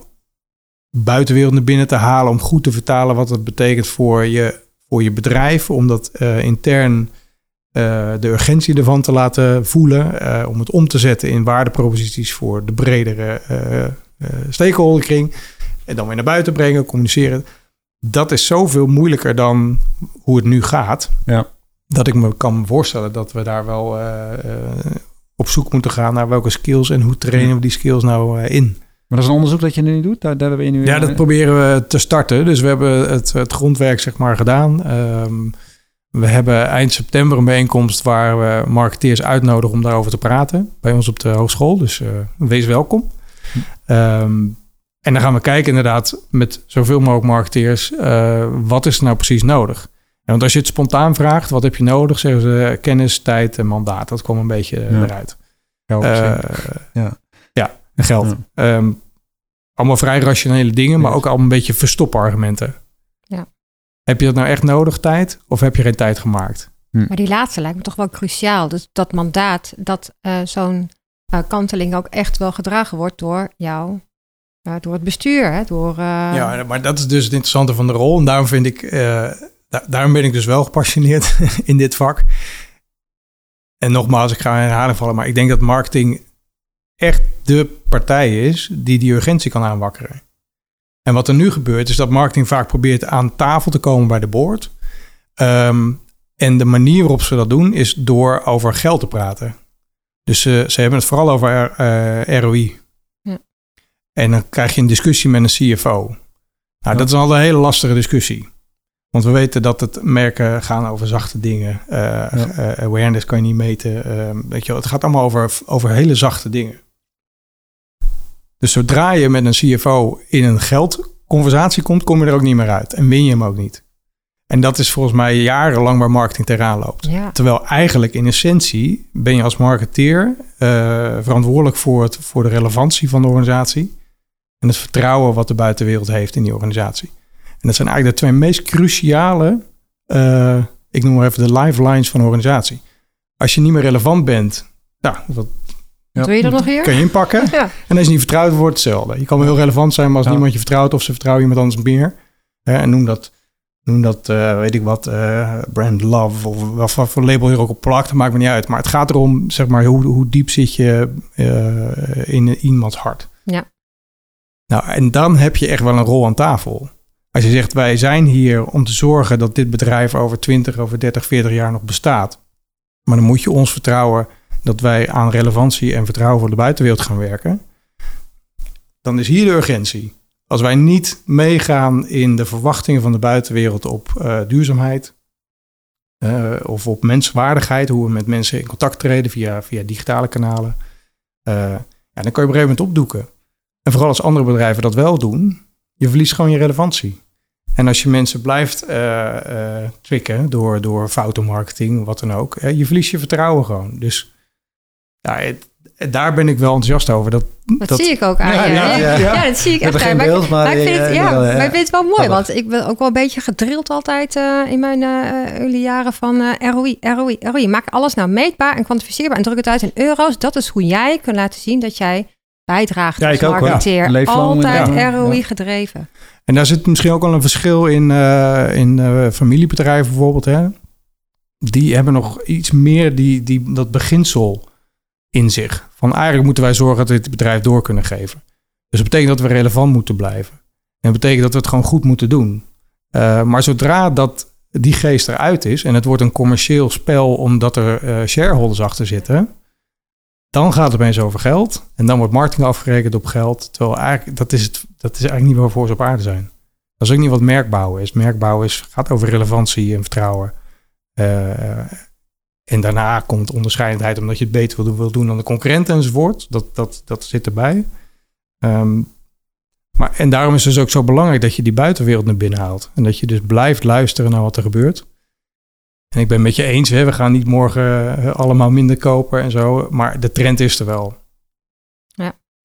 buitenwereld naar binnen te halen, om goed te vertalen wat het betekent voor je, voor je bedrijf, om dat eh, intern eh, de urgentie ervan te laten voelen, eh, om het om te zetten in waardeproposities voor de bredere eh, stakeholderkring en dan weer naar buiten brengen, communiceren. Dat is zoveel moeilijker dan hoe het nu gaat. Ja. Dat ik me kan voorstellen dat we daar wel op zoek moeten gaan naar welke skills en hoe trainen we die skills nou in. Maar dat is een onderzoek dat je nu doet? Daar, daar ben je nu Ja, dat proberen we te starten. Dus we hebben het, het grondwerk zeg maar gedaan. Ehm, we hebben eind september een bijeenkomst waar we marketeers uitnodigen om daarover te praten. Bij ons op de hogeschool. Dus eh, wees welkom. Ehm, en dan gaan we kijken inderdaad met zoveel mogelijk marketeers, uh, wat is er nou precies nodig? want als je het spontaan vraagt, wat heb je nodig? Zeggen ze kennis, tijd en mandaat. Dat komt een beetje eruit. Ja, ja. ja, geld. Ehm, allemaal vrij rationele dingen, maar ook allemaal een beetje verstopargumenten. Heb je dat nou echt nodig, tijd? Of heb je geen tijd gemaakt? Hm. Maar die laatste lijkt me toch wel cruciaal. Dus dat mandaat, dat uh, zo'n uh, kanteling ook echt wel gedragen wordt door jou, uh, door het bestuur. Hè? Door, Ja, maar dat is dus het interessante van de rol. En daarom vind ik, da daarom ben ik dus wel gepassioneerd (laughs) in dit vak. En nogmaals, ik ga in herhaling vallen, maar ik denk dat marketing echt de partij is die die urgentie kan aanwakkeren. En wat er nu gebeurt, is dat marketing vaak probeert aan tafel te komen bij de board. Um, en de manier waarop ze dat doen is door over geld te praten. Dus ze, ze hebben het vooral over uh, ROI. Ja. En dan krijg je een discussie met een CFO. Nou, dat is al een hele lastige discussie. Want we weten dat het merken gaan over zachte dingen. Uh, ja. awareness kan je niet meten. Ehm, weet je, het gaat allemaal over, over hele zachte dingen. Dus zodra je met een CFO in een geldconversatie komt, kom je er ook niet meer uit. En win je hem ook niet. En dat is volgens mij jarenlang waar marketing tegenaan loopt. Terwijl eigenlijk in essentie ben je als marketeer uh, verantwoordelijk voor, het, voor de relevantie van de organisatie. En het vertrouwen wat de buitenwereld heeft in die organisatie. En dat zijn eigenlijk de twee meest cruciale, uh, ik noem maar even de lifelines van een organisatie. Als je niet meer relevant bent, nou, wat, ja, Doe je dat nog hier? Kan je inpakken. (laughs) ja. En als je niet vertrouwd wordt, hetzelfde. Je kan wel heel relevant zijn, maar als niemand je vertrouwt of ze vertrouwen iemand anders meer. Hè, en noem dat noem dat, uh, weet ik wat, uh, brand love of wat voor label je ook op plakt, maakt me niet uit. Maar het gaat erom, zeg maar, hoe, hoe diep zit je uh, in iemands hart. Ja. Nou, en dan heb je echt wel een rol aan tafel. Als je zegt, wij zijn hier om te zorgen dat dit bedrijf over 20, over 30, 40 jaar nog bestaat. Maar dan moet je ons vertrouwen dat wij aan relevantie en vertrouwen voor de buitenwereld gaan werken. Dan is hier de urgentie. Als wij niet meegaan in de verwachtingen van de buitenwereld op uh, duurzaamheid uh, of op menswaardigheid, hoe we met mensen in contact treden via, via digitale kanalen, uh, ja, dan kan je op een gegeven moment opdoeken. En vooral als andere bedrijven dat wel doen, je verliest gewoon je relevantie. En als je mensen blijft tricken door, door foutenmarketing, wat dan ook, je verliest je vertrouwen gewoon. Dus ja, het, daar ben ik wel enthousiast over. Dat, dat, zie ik ook aan ja, ja, ja, ja. dat zie ik echt aan. Beeld, maar, maar, ik vind het, ja, maar ik vind het wel mooi, want ik ben ook wel een beetje gedrild altijd uh, in mijn uh, jaren van uh, ROI, ROI, ROI. Maak alles nou meetbaar en kwantificeerbaar en druk het uit in euro's. Dat is hoe jij kunt laten zien dat jij bijdraagt ja, als marketeer. Altijd ROI gedreven. En daar zit misschien ook wel een verschil in, in familiebedrijven bijvoorbeeld. Hè? Die hebben nog iets meer die, die, dat beginsel in zich. Van eigenlijk moeten wij zorgen dat we het bedrijf door kunnen geven. Dus dat betekent dat we relevant moeten blijven. En dat betekent dat we het gewoon goed moeten doen. Uh, maar zodra dat die geest eruit is en het wordt een commercieel spel omdat er uh, shareholders achter zitten, dan gaat het opeens over geld. En dan wordt marketing afgerekend op geld. Terwijl eigenlijk, dat is, het, dat is eigenlijk niet waarvoor ze op aarde zijn. Dat is ook niet wat merkbouwen is. Merkbouwen is, gaat over relevantie en vertrouwen. Uh, en daarna komt onderscheidendheid omdat je het beter wil, doen dan de concurrent enzovoort. Dat, dat, dat zit erbij. Um, maar, en daarom is het dus ook zo belangrijk dat je die buitenwereld naar binnen haalt. En dat je dus blijft luisteren naar wat er gebeurt. En ik ben het met je eens, hè, we gaan niet morgen eh, allemaal minder kopen en zo. Maar de trend is er wel.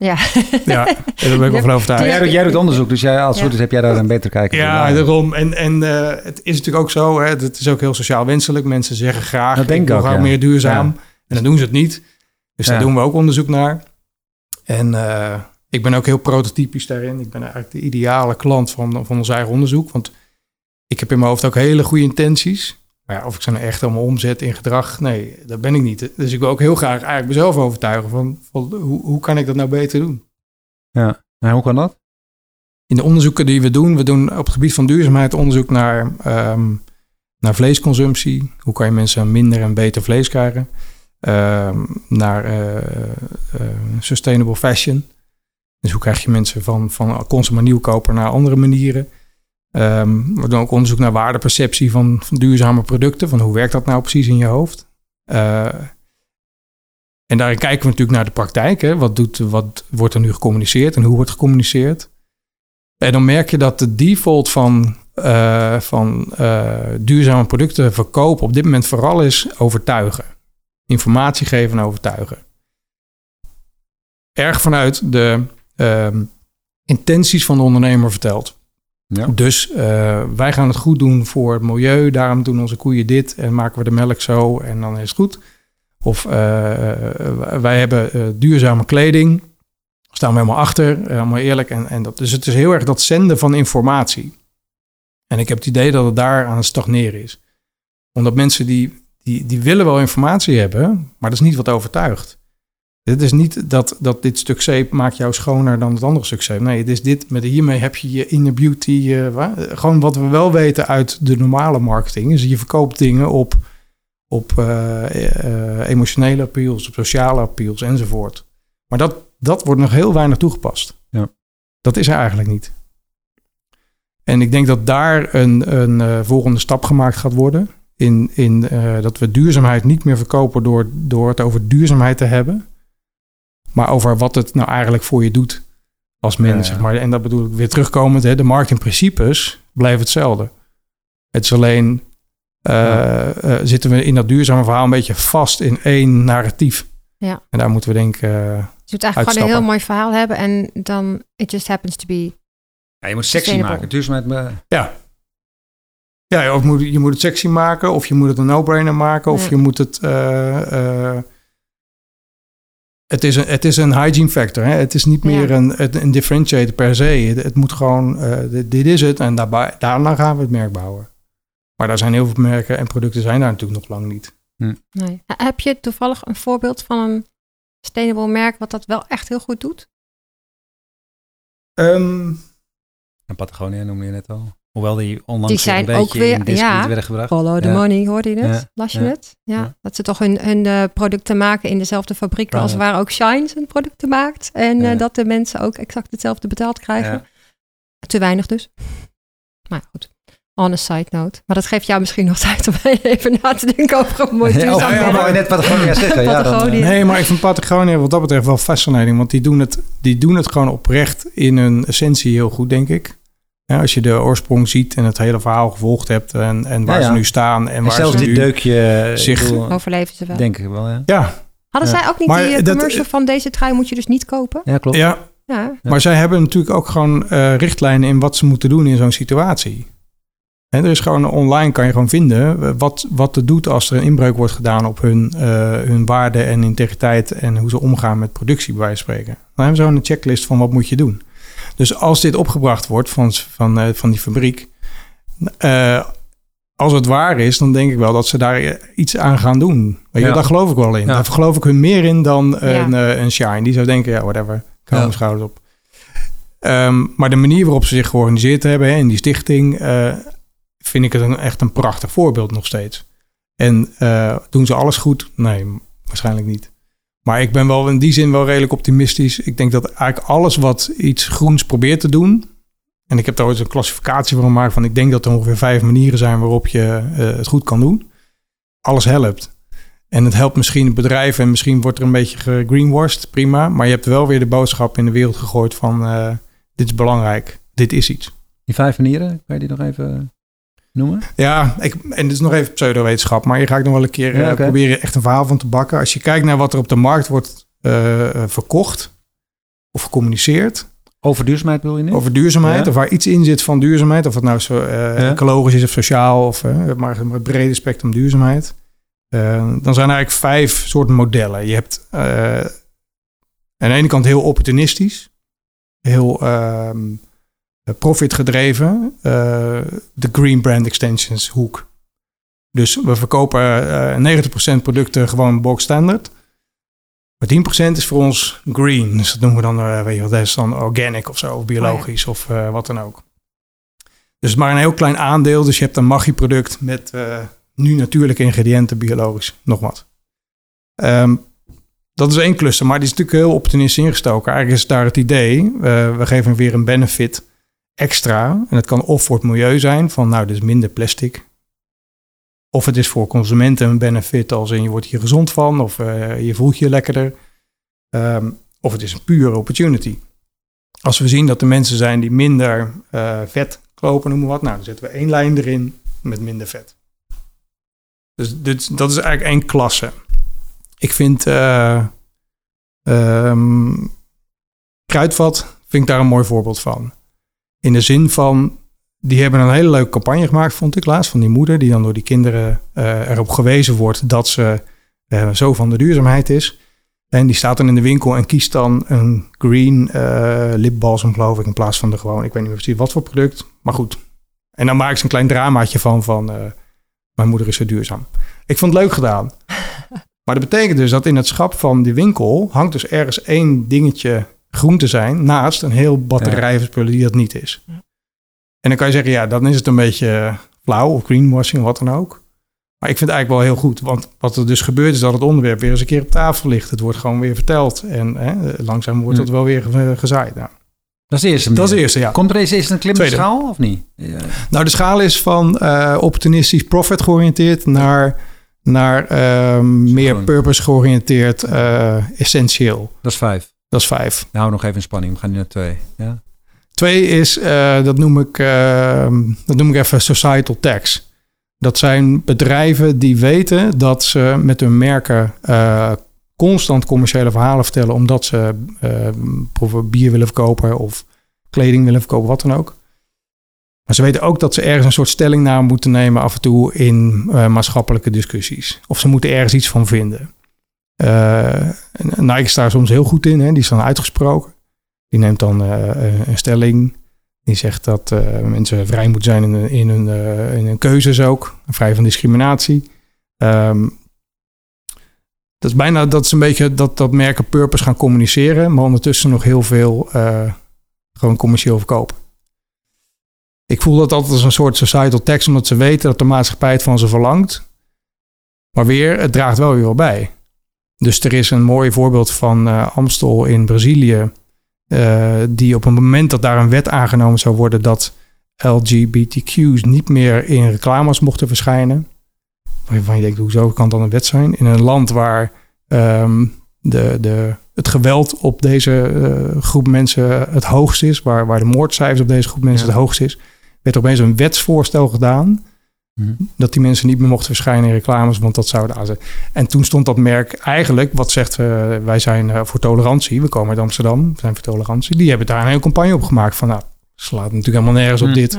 Ja. ja, daar ben ik wel van overtuigd. Jij, jij, doet onderzoek, dus jij, als het goed is heb jij daar een beter kijken. Ja, daarom. En, en uh, het is natuurlijk ook zo, hè, het is ook heel sociaal wenselijk. Mensen zeggen graag, dat denk ik ook, ja. meer duurzaam. En dan doen ze het niet. Dus daar doen we ook onderzoek naar. En uh, ik ben ook heel prototypisch daarin. Ik ben eigenlijk de ideale klant van, van ons eigen onderzoek. Want ik heb in mijn hoofd ook hele goede intenties. Maar ja, of ik ze nou echt allemaal omzet in gedrag, nee, dat ben ik niet. Dus ik wil ook heel graag eigenlijk mezelf overtuigen van, van hoe, hoe kan ik dat nou beter doen? Ja, en hoe kan dat? In de onderzoeken die we doen, we doen op het gebied van duurzaamheid onderzoek naar, um, naar vleesconsumptie. Hoe kan je mensen minder en beter vlees krijgen? Um, naar uh, uh, sustainable fashion. Dus hoe krijg je mensen van, van consument nieuwkoper naar andere manieren? Um, we doen ook onderzoek naar waardeperceptie van, van, duurzame producten. Van hoe werkt dat nou precies in je hoofd? Uh, en daarin kijken we natuurlijk naar de praktijk. Hè? Wat, doet, wat wordt er nu gecommuniceerd en hoe wordt gecommuniceerd? En dan merk je dat de default van, uh, van uh, duurzame producten verkopen op dit moment vooral is overtuigen. Informatie geven en overtuigen. Erg vanuit de uh, intenties van de ondernemer verteld. Dus uh, wij gaan het goed doen voor het milieu, daarom doen onze koeien dit en maken we de melk zo en dan is het goed. Of wij hebben duurzame kleding, staan we helemaal achter, helemaal eerlijk. En, en dat, dus het is heel erg dat zenden van informatie. En ik heb het idee dat het daar aan het stagneren is. Omdat mensen die, die, die willen wel informatie hebben, maar dat is niet wat overtuigt. Het is niet dat, dat dit stuk zeep maakt jou schoner dan het andere stuk zeep. Nee, het is dit, met hiermee heb je je inner beauty. Uh, gewoon wat we wel weten uit de normale marketing. Is je verkoopt dingen op, op uh, uh, emotionele appeals, op sociale appeals enzovoort. Maar dat, dat wordt nog heel weinig toegepast. Ja. Dat is er eigenlijk niet. En ik denk dat daar een, een volgende stap gemaakt gaat worden. In, in dat we duurzaamheid niet meer verkopen door, door het over duurzaamheid te hebben. Maar over wat het nou eigenlijk voor je doet als mens. Ja, Zeg maar. En dat bedoel ik weer terugkomend. Hè, de marketingprincipes blijven hetzelfde. Het is alleen, uh, zitten we in dat duurzame verhaal een beetje vast in één narratief. Ja. En daar moeten we denk ik je moet eigenlijk gewoon een heel mooi verhaal hebben en dan it just happens to be. Ja, je moet sexy maken. Duurzaamheid. Ja. Ja, of moet, je moet het sexy maken, of je moet het een no-brainer maken, of je moet het. Het is een, het is een hygiene factor. Hè? Het is niet meer een, een differentiator per se. Het, het moet gewoon, uh, dit, dit, is het en daarbij, daarna gaan we het merk bouwen. Maar daar zijn heel veel merken en producten zijn daar natuurlijk nog lang niet. Hm. Nee. Heb je toevallig een voorbeeld van een sustainable merk wat dat wel echt heel goed doet? Um, en Patagonia noemde je net al. Hoewel die onlangs die zijn een beetje ook weer, in ja, werden gebracht. Follow the money, hoorde je het? Ja. Las je het? Ja. Dat ze toch hun, hun uh, producten maken in dezelfde fabrieken als waar ook Shine zijn producten maakt. En uh, dat de mensen ook exact hetzelfde betaald krijgen. Te weinig dus. Maar goed on a side note. Maar dat geeft jou misschien nog (laughs) tijd om even na te denken over een mooi duurzaam ja, ja, net Patagonia (laughs) zeggen. Ja, dan, eh. nee, maar ik vind Patagonia wat dat betreft wel fascinating. Want die doen het, die doen het gewoon oprecht in hun essentie heel goed, denk ik. Ja, als je de oorsprong ziet en het hele verhaal gevolgd hebt en, en waar ze nu staan en, en waar zelfs ze dit deukje eh, overleven ze wel. Denk ik wel, ja. ja. Hadden zij ook niet maar die uh, commercial van deze trui moet je dus niet kopen? Ja, klopt. Ja. ja. Maar zij hebben natuurlijk ook gewoon uh, richtlijnen in wat ze moeten doen in zo'n situatie. En er is gewoon online kan je gewoon vinden eh, wat, wat het doet als er een inbreuk wordt gedaan op hun, uh, hun waarde en integriteit en hoe ze omgaan met productie, bij wijze van spreken. Dan hebben ze gewoon een checklist van wat moet je doen. Dus als dit opgebracht wordt van, van, uh, van die fabriek, uh, als het waar is, dan denk ik wel dat ze daar iets aan gaan doen. Weet je, ja. daar geloof ik wel in. Ja. Daar geloof ik hun meer in dan ja. een, een Shine. Die zou denken, ja, whatever, ik hou mijn schouders op. Um, maar de manier waarop ze zich georganiseerd hebben hè, in die stichting vind ik het een, echt een prachtig voorbeeld nog steeds. En uh, doen ze alles goed? Nee, waarschijnlijk niet. Maar ik ben wel in die zin wel redelijk optimistisch. Ik denk dat eigenlijk alles wat iets groens probeert te doen. En ik heb daar ooit een klassificatie van gemaakt. Van ik denk dat er ongeveer vijf manieren zijn waarop je uh, het goed kan doen. Alles helpt. En het helpt misschien bedrijven en misschien wordt er een beetje gegreenwashed, prima. Maar je hebt wel weer de boodschap in de wereld gegooid van uh, dit is belangrijk, dit is iets. Die vijf manieren, kan je die nog even noemen? Ja, ik, en dit is nog even pseudowetenschap, maar je ga ik nog wel een keer ja, okay. proberen echt een verhaal van te bakken. Als je kijkt naar wat er op de markt wordt uh, verkocht of gecommuniceerd. Over duurzaamheid wil je nu? Over duurzaamheid, ja. of waar iets in zit van duurzaamheid. Of het nou zo uh, ja. ecologisch is of sociaal, of uh, maar het brede spectrum duurzaamheid. dan zijn er eigenlijk vijf soorten modellen. Je hebt aan de ene kant heel opportunistisch. Heel ehm, eh, profit gedreven, uh, de Green Brand Extensions hoek. Dus we verkopen uh, eh, 90% producten gewoon box standard. Maar 10% is voor ons green. Dus dat noemen we dan, weet dan organic of zo, of biologisch of wat dan ook. Dus maar een heel klein aandeel. Dus je hebt een Maggi-product met nu natuurlijke ingrediënten, biologisch, nog wat. Um, dat is één cluster, maar die is natuurlijk heel optimistisch ingestoken. Eigenlijk is daar het idee, we geven weer een benefit extra. En het kan of voor het milieu zijn, van nou, dus minder plastic. Of het is voor consumenten een benefit, als in je wordt hier gezond van, of uh, je voelt je lekkerder. Um, of het is een pure opportunity. als we zien dat er mensen zijn die minder eh, vet kopen, noem maar wat, nou, dan zetten we één lijn erin met minder vet. Dus dit, dat is eigenlijk één klasse. Ik vind uh, um, Kruidvat vind ik daar een mooi voorbeeld van. In de zin van, die hebben een hele leuke campagne gemaakt, vond ik laatst, van die moeder, die dan door die kinderen uh, erop gewezen wordt dat ze uh, zo van de duurzaamheid is. En die staat dan in de winkel en kiest dan een green uh, lipbalsem, geloof ik, in plaats van de gewoon, ik weet niet meer precies wat voor product, maar goed. En dan maak ik ze een klein dramaatje van, van mijn moeder is zo duurzaam. Ik vond het leuk gedaan. (laughs) Maar dat betekent dus dat in het schap van die winkel hangt dus ergens één dingetje groen te zijn naast een heel batterij van spullen die dat niet is. En dan kan je zeggen, ja, dan is het een beetje flauw of greenwashing of wat dan ook. Maar ik vind het eigenlijk wel heel goed, want wat er dus gebeurt is dat het onderwerp weer eens een keer op tafel ligt. Het wordt gewoon weer verteld en hè, langzaam wordt het wel weer gezaaid. Nou. Dat is de eerste. Dat is de eerste, ja. Komt er eens eerst een klimmende schaal of niet? Ja. Nou, de schaal is van uh, opportunistisch profit georiënteerd naar naar uh, meer purpose georiënteerd uh, essentieel. Dat is vijf. Dat is vijf. Nou, nog even in spanning. We gaan nu naar twee. Ja. Twee is, uh, dat, noem ik, ehm, dat noem ik even societal tax. Dat zijn bedrijven die weten dat ze met hun merken eh, constant commerciële verhalen vertellen, omdat ze bier willen verkopen of kleding willen verkopen, wat dan ook. Maar ze weten ook dat ze ergens een soort stelling naar moeten nemen af en toe in maatschappelijke discussies. Of ze moeten ergens iets van vinden. Uh, Nike is daar soms heel goed in, hè? die is dan uitgesproken. Die neemt dan uh, een stelling. Die zegt dat mensen vrij moeten zijn in, hun, in keuzes ook. Vrij van discriminatie. Um, dat is bijna dat is een beetje dat, dat merken purpose gaan communiceren. Maar ondertussen nog heel veel gewoon commercieel verkopen. Ik voel dat altijd als een soort societal tax, omdat ze weten dat de maatschappij het van ze verlangt. Maar weer, het draagt wel weer wel bij. Dus er is een mooi voorbeeld van uh, Amstel in Brazilië. Uh, die op het moment dat daar een wet aangenomen zou worden dat LGBTQ's niet meer in reclames mochten verschijnen. Waarvan je denkt, hoezo kan dan een wet zijn? In een land waar um, de, de, het geweld op deze uh, groep mensen het hoogst is, waar, waar de moordcijfers op deze groep mensen ja. het hoogst is, werd opeens een wetsvoorstel gedaan. Dat die mensen niet meer mochten verschijnen in reclames, want dat zou daar zijn. En toen stond dat merk eigenlijk, wat zegt uh, wij zijn uh, voor tolerantie, we komen uit Amsterdam, we zijn voor tolerantie. Die hebben daar een hele campagne op gemaakt van, nou, slaat natuurlijk helemaal nergens op mhm. dit.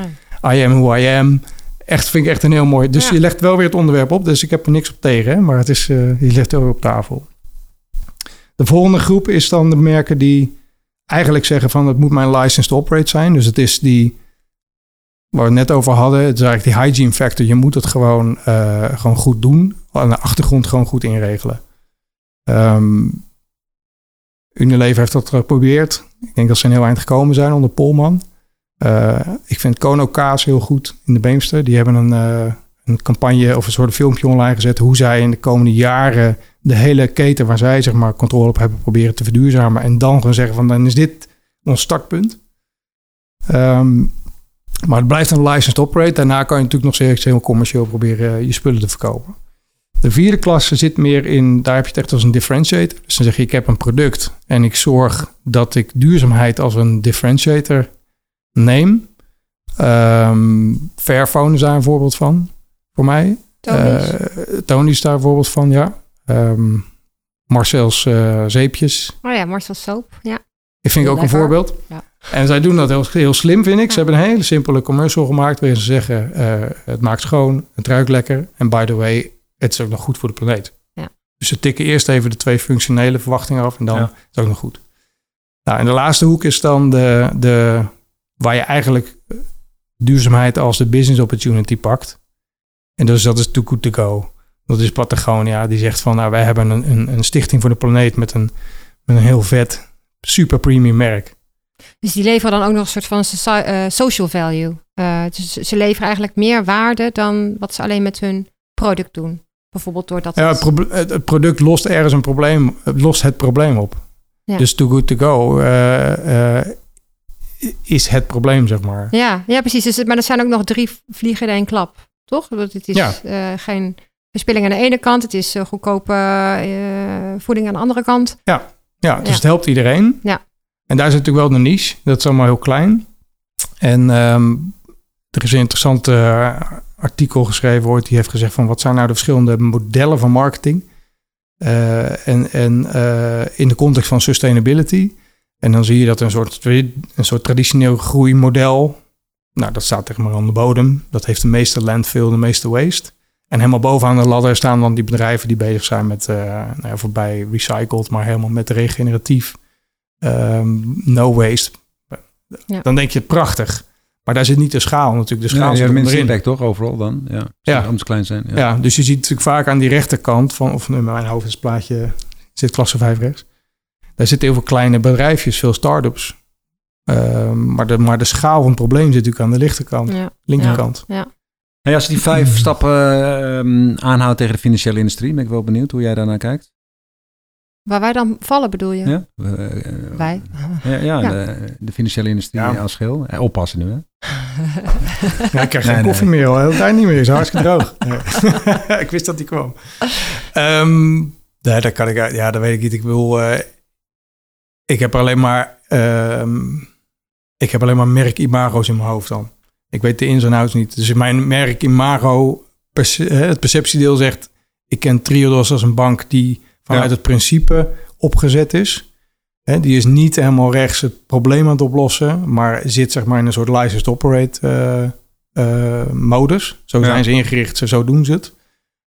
I am who I am. Echt, vind ik echt een heel mooi. Dus ja. je legt wel weer het onderwerp op, dus ik heb er niks op tegen, hè, maar het is, uh, je legt wel weer op tafel. De volgende groep is dan de merken die eigenlijk zeggen van het moet mijn license to operate zijn. Dus het is die waar we het net over hadden, het is eigenlijk die hygiene factor. Je moet het gewoon, uh, gewoon goed doen. Aan de achtergrond gewoon goed inregelen. Um, Unilever heeft dat geprobeerd. Ik denk dat ze een heel eind gekomen zijn onder Polman. Uh, ik vind Kono Kaas heel goed in de Beemster. Die hebben een, uh, een campagne of een soort filmpje online gezet... hoe zij in de komende jaren de hele keten waar zij zeg maar, controle op hebben... proberen te verduurzamen. En dan gaan zeggen van dan is dit ons startpunt. Um, maar het blijft een licensed operate. Daarna kan je natuurlijk nog steeds heel commercieel proberen eh, je spullen te verkopen. De vierde klasse zit meer in, daar heb je het echt als een differentiator. Dus dan zeg je, ik heb een product en ik zorg dat ik duurzaamheid als een differentiator neem. Um, Fairphone is daar een voorbeeld van, voor mij. Tony's. Uh, Tony is daar een voorbeeld van, ja. Um, Marcel's uh, zeepjes. Oh ja, Marcel's soap, ja. Ik vind ik ook een voorbeeld. Ja. En zij doen dat heel, heel slim, vind ik. Ze hebben een hele simpele commercial gemaakt waarin ze zeggen: uh, het maakt schoon, het ruikt lekker. En by the way, het is ook nog goed voor de planeet. Ja. Dus ze tikken eerst even de twee functionele verwachtingen af en dan ja. is het ook nog goed. Nou, en de laatste hoek is dan de, de, waar je eigenlijk duurzaamheid als de business opportunity pakt. En dus dat is Too Good To Go. Dat is Patagonia, die zegt van, nou, wij hebben een, een, een stichting voor de planeet met een, met een heel vet, super premium merk. Dus die leveren dan ook nog een soort van uh, social value. Uh, dus ze leveren eigenlijk meer waarde dan wat ze alleen met hun product doen. Bijvoorbeeld doordat. Ja, het, pro het product lost ergens een probleem, het lost het probleem op. Ja. Dus too good to go uh, is het probleem, zeg maar. Ja, ja precies. Dus, maar er zijn ook nog drie vliegen in één klap, toch? Het is ja. geen verspilling aan de ene kant, het is goedkope voeding aan de andere kant. Ja, ja dus ja. het helpt iedereen. Ja. En daar is natuurlijk wel de niche. Dat is allemaal heel klein. En ehm, er is een interessant eh, artikel geschreven ooit. Die heeft gezegd van wat zijn nou de verschillende modellen van marketing? Eh, en en eh, in de context van sustainability. En dan zie je dat een soort, een soort traditioneel groeimodel. Nou, dat staat tegen maar aan de bodem. Dat heeft de meeste landfill, de meeste waste. En helemaal bovenaan de ladder staan dan die bedrijven die bezig zijn met, uh, nou ja, voorbij recycled, maar helemaal met regeneratief, um, no waste. Ja. Dan denk je prachtig. Maar daar zit niet de schaal natuurlijk. De schaal zit ja, minste impact toch overal dan? Ja, ja. Anders klein zijn. Ja. ja. dus je ziet natuurlijk vaak aan die rechterkant van, of in mijn hoofd is het plaatje, zit klasse 5 rechts. Daar zitten heel veel kleine bedrijfjes, veel start-ups. Uh, maar, de, maar de schaal van het probleem zit natuurlijk aan de linkerkant. Ja. Linkerkant. Ja. Hey, als je die vijf stappen uh, aanhoudt tegen de financiële industrie, ben ik wel benieuwd hoe jij daarnaar kijkt. Waar wij dan vallen, bedoel je? Ja, uh, wij? (laughs) Ja, ja, De, de, financiële industrie ja. als geheel. Eh, oppassen nu, hè? (laughs) ja, ik krijg geen nee, koffie nee. meer al. Heel tijd niet meer. is hartstikke (laughs) droog. ik wist dat die kwam. Um, nee, dat kan ik... Ja, dat weet ik niet. Ik wil... Uh, ik heb alleen maar... Um, ik heb alleen maar merk-imago's in mijn hoofd dan. Ik weet de ins en outs niet. Dus mijn merk imago, perce het perceptiedeel zegt... ik ken Triodos als een bank die vanuit ja. het principe opgezet is. He, die is niet helemaal rechts het probleem aan het oplossen... maar zit zeg maar in een soort licensed operate uh, uh, modus. Zo zijn ja. ze ingericht, zo doen ze het.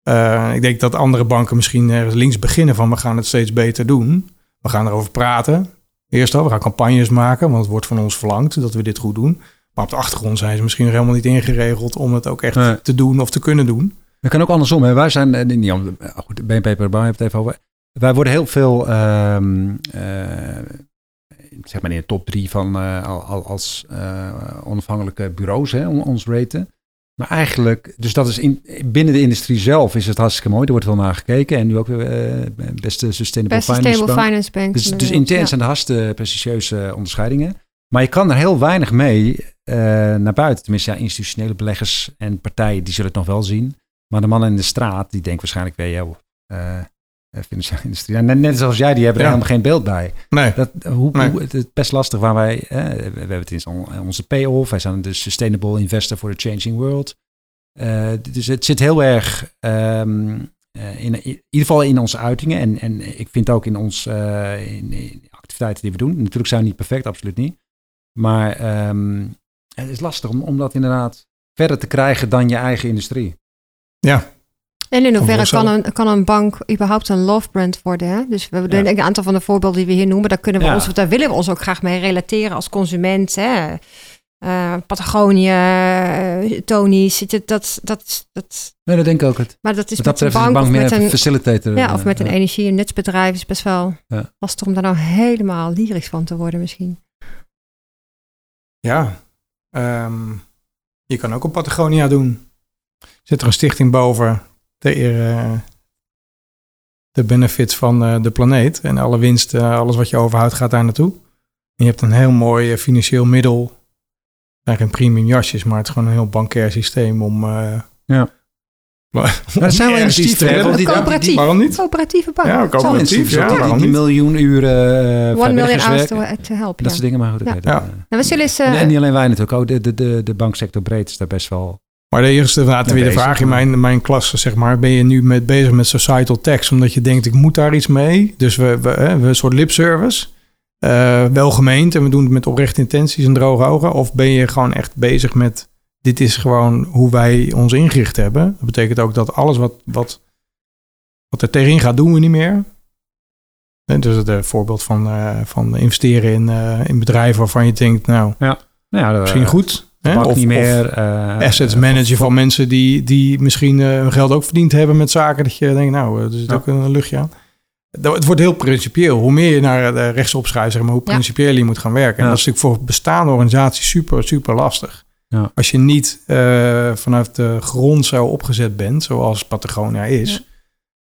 Uh, ik denk dat andere banken misschien ergens links beginnen van... we gaan het steeds beter doen. We gaan erover praten. Eerst al, we gaan campagnes maken... want het wordt van ons verlangd dat we dit goed doen... Maar op de achtergrond zijn ze misschien nog helemaal niet ingeregeld om het ook echt nee. te doen of te kunnen doen. Dat kan ook andersom. Hè. Wij zijn, niet, goed, BNP Paribas heeft het even over. Wij worden heel veel, uh, uh, zeg maar in de top drie van uh, als uh, onafhankelijke bureaus, hè, ons raten. Maar eigenlijk, dus dat is in, binnen de industrie zelf is het hartstikke mooi. Er wordt wel naar gekeken. En nu ook weer beste Sustainable, beste Finance, Bank. Finance Bank. Dus, dus intern ja. zijn de hartstikke prestigieuze onderscheidingen. Maar je kan er heel weinig mee uh, naar buiten. Tenminste, ja, institutionele beleggers en partijen die zullen het nog wel zien. Maar de mannen in de straat, die denken waarschijnlijk weer, joh, uh, financiële industrie. En net, net zoals jij, die hebben er ja. helemaal geen beeld bij. Nee. Dat, hoe, nee. hoe, het is best lastig waar wij, uh, we hebben het in onze payoff. Wij zijn de Sustainable Investor for the Changing World. Uh, dus het zit heel erg um, in, in ieder geval in onze uitingen. En, en ik vind ook in ons in, in activiteiten die we doen. Natuurlijk zijn we niet perfect, absoluut niet. Maar um, het is lastig om, om dat inderdaad verder te krijgen dan je eigen industrie. Ja. En in hoeverre kan een, kan een bank überhaupt een love brand worden? Hè? Dus we hebben ja. een aantal van de voorbeelden die we hier noemen. Daar, kunnen we ja. ons, daar willen we ons ook graag mee relateren als consument. Hè? Uh, Patagonië, uh, Tony's, dat, dat, dat, dat... Nee, dat denk ik ook het. Maar dat is dat met een bank, bank meer met een facilitator. Ja, of met een energie- en nutsbedrijf is best wel ja. lastig om daar nou helemaal lyrisch van te worden misschien. Ja, um, je kan ook op Patagonia doen. Zit er een stichting boven ter uh, de benefits van uh, de planeet. En alle winst, uh, alles wat je overhoudt, gaat daar naartoe. En je hebt een heel mooi financieel middel. zijn geen premium jasjes, maar het is gewoon een heel bankair systeem om... ja. Maar, maar (laughs) zijn we industrie die, coöperatief. Waarom niet? Coöperatieve bank. Ja, coöperatief. Ja, ja, die, die miljoen uren uh, One million hours to, to help. Dat ja. soort dingen, maar goed. Ja. Okay, ja. Nou, we zullen eens, uh, en niet alleen wij natuurlijk, ook de, de, de, de banksector breed is daar best wel... Maar de eerste laten we de vraag in mijn, mijn klas, zeg maar, ben je nu met, bezig met societal tax, omdat je denkt, ik moet daar iets mee. Dus we, we, we hebben een soort lip service. Uh, wel gemeend en we doen het met oprechte intenties en droge ogen. Of ben je gewoon echt bezig met dit is gewoon hoe wij ons ingericht hebben. Dat betekent ook dat alles wat, wat, wat er tegenin gaat, doen we niet meer. En dus het voorbeeld van, uh, van investeren in, uh, in bedrijven waarvan je denkt, nou, ja. Nou ja, misschien goed. Hè? Of, niet meer, of uh, assets managen van mensen die, die misschien hun geld ook verdiend hebben met zaken. Dat je denkt, nou, er zit ja. ook een luchtje aan. Het wordt heel principieel. Hoe meer je naar de rechts opschrijft, zeg maar, hoe principieel je moet gaan werken. En dat is natuurlijk voor bestaande organisaties super, super lastig. Ja. Als je niet uh, vanuit de grond zo opgezet bent, zoals Patagonia is,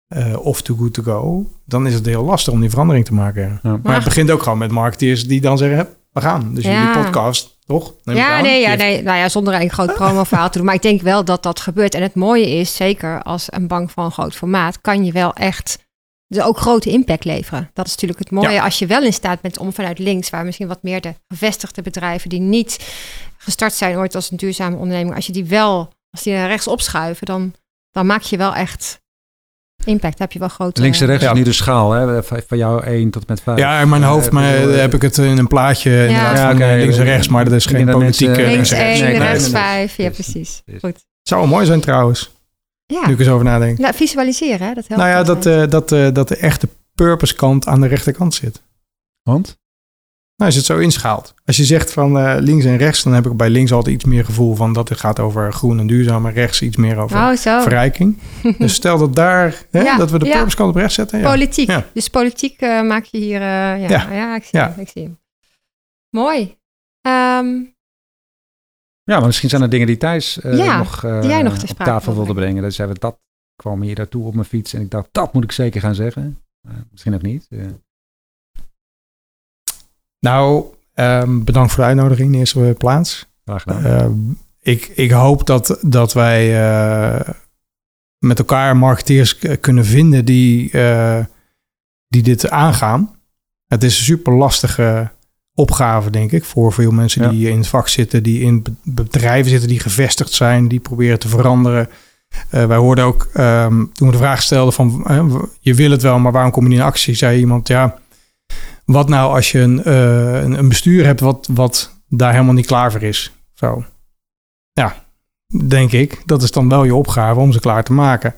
ja. uh, of too good to go, dan is het heel lastig om die verandering te maken. Ja. Maar, maar, het begint ook gewoon met marketeers die dan zeggen, we gaan. Dus jullie podcast, toch? Neem ja, nee, ja, nee, nou ja, zonder een groot (laughs) promo-verhaal te doen. Maar ik denk wel dat dat gebeurt. En het mooie is, zeker als een bank van groot formaat, kan je wel echt dus ook grote impact leveren. Dat is natuurlijk het mooie als je wel in staat bent om vanuit links, waar misschien wat meer de gevestigde bedrijven die niet gestart zijn ooit als een duurzame onderneming, als je die wel, als die naar rechts opschuiven, dan, dan maak je wel echt impact. heb je wel grote. Links en rechts ja. is nu de schaal, hè? van jou 1 tot met 5. Ja, in mijn hoofd uh, maar, uh, heb ik het in een plaatje ja. ja okay, links en rechts, maar dat is geen politieke. Links 1, rechts 5, ja precies. Goed. Het zou wel mooi zijn trouwens. Ja. Nu ik eens over nadenk. Nou, visualiseren, hè? dat helpt. Nou ja, dat, uh, dat, uh, dat de echte purpose kant aan de rechterkant zit. Want? Nou, als je het zo inschaalt. Als je zegt van uh, links en rechts, dan heb ik bij links altijd iets meer gevoel van dat het gaat over groen en duurzaam. En rechts iets meer over oh, verrijking. (laughs) dus stel dat daar, hè, ja, dat we de ja. purpose kant op rechts zetten. Ja. Politiek. Dus politiek maak je hier, ja, ja. ik zie, ik zie hem. Mooi. Um, ja, maar misschien zijn er dingen die Thijs uh, nog, uh, die jij nog op tafel wilde brengen. Dus we dat kwam hier naartoe op mijn fiets en ik dacht, dat moet ik zeker gaan zeggen. Uh, misschien ook niet. Nou, um, bedankt voor de uitnodiging in de eerste plaats. Graag gedaan. Ehm, ik, ik hoop dat, dat wij met elkaar marketeers kunnen vinden die, die dit aangaan. Het is een super lastige opgave, denk ik, voor veel mensen die in het vak zitten, die in bedrijven zitten, die gevestigd zijn, die proberen te veranderen. Uh, wij hoorden ook, um, toen we de vraag stelden van, uh, je wil het wel, maar waarom kom je niet in actie? Zei iemand, ja, wat nou als je een, uh, een bestuur hebt wat, wat daar helemaal niet klaar voor is? Zo. Ja, denk ik, dat is dan wel je opgave om ze klaar te maken.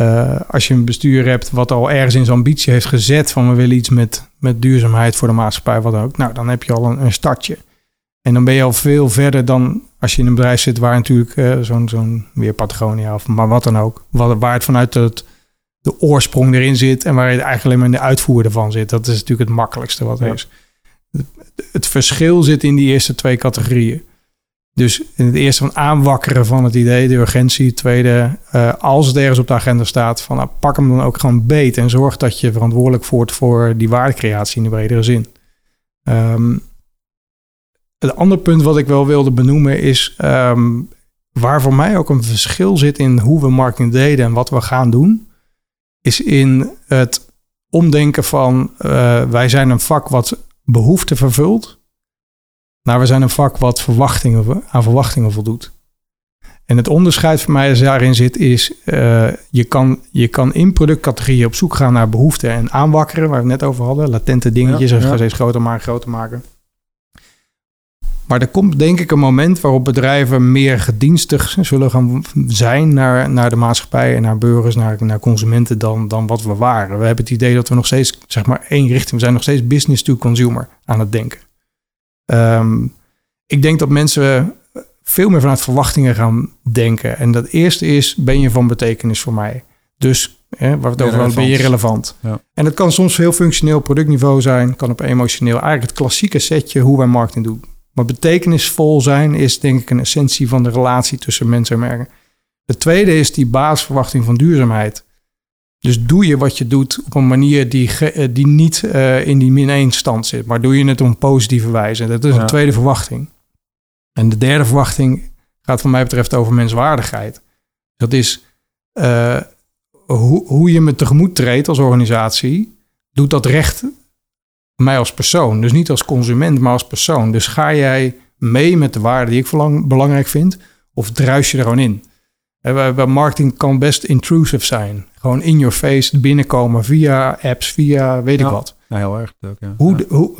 Uh, als je een bestuur hebt wat al ergens in zijn ambitie heeft gezet van we willen iets met, met duurzaamheid voor de maatschappij, wat ook. Nou, dan heb je al een, een startje. En dan ben je al veel verder dan als je in een bedrijf zit waar natuurlijk uh, zo'n zo'n weer Patagonia of maar wat dan ook, waar, waar het vanuit het, de oorsprong erin zit en waar je eigenlijk alleen maar in de uitvoer ervan zit. Dat is natuurlijk het makkelijkste wat er is. Het, verschil zit in die eerste twee categorieën. Dus in het eerste van aanwakkeren van het idee, de urgentie. Het tweede, uh, als het ergens op de agenda staat, van nou, pak hem dan ook gewoon beet en zorg dat je verantwoordelijk wordt voor die waardecreatie in de bredere zin. Um, het andere punt wat ik wel wilde benoemen is um, waar voor mij ook een verschil zit in hoe we marketing deden en wat we gaan doen, is in het omdenken van uh, wij zijn een vak wat behoefte vervult nou, we zijn een vak wat verwachtingen, aan verwachtingen voldoet. En het onderscheid voor mij daarin zit is, uh, je, kan, je kan in productcategorieën op zoek gaan naar behoeften en aanwakkeren, waar we het net over hadden. Latente dingetjes, ja, ja. steeds groter maken, groter maken. Maar er komt denk ik een moment waarop bedrijven meer gedienstig zullen gaan zijn naar, naar de maatschappij en naar burgers, naar, naar consumenten dan, dan wat we waren. We hebben het idee dat we nog steeds, zeg maar, één richting, we zijn nog steeds business to consumer aan het denken. Um, ik denk dat mensen veel meer vanuit verwachtingen gaan denken. En dat eerste is, ben je van betekenis voor mij? Dus, hè, waar we het over hadden, ben je relevant? Ja. En dat kan soms heel functioneel productniveau zijn, kan op emotioneel. Eigenlijk het klassieke setje hoe wij marketing doen. Maar betekenisvol zijn is denk ik een essentie van de relatie tussen mensen en merken. De tweede is die basisverwachting van duurzaamheid. Dus doe je wat je doet op een manier die, eh, die niet uh, in die min 1 stand zit, maar doe je het op een positieve wijze. Dat is een tweede verwachting. En de derde verwachting gaat van mij betreft over menswaardigheid. Dat is uh, hoe, hoe je me tegemoet treedt als organisatie, doet dat recht mij als persoon. Dus niet als consument, maar als persoon. Dus ga jij mee met de waarden die ik belangrijk vind, of druis je er gewoon in? Bij marketing kan best intrusive zijn. Gewoon in your face binnenkomen via apps, via weet ik wat. Ja, heel erg. Ook, ja. Hoe, hoe,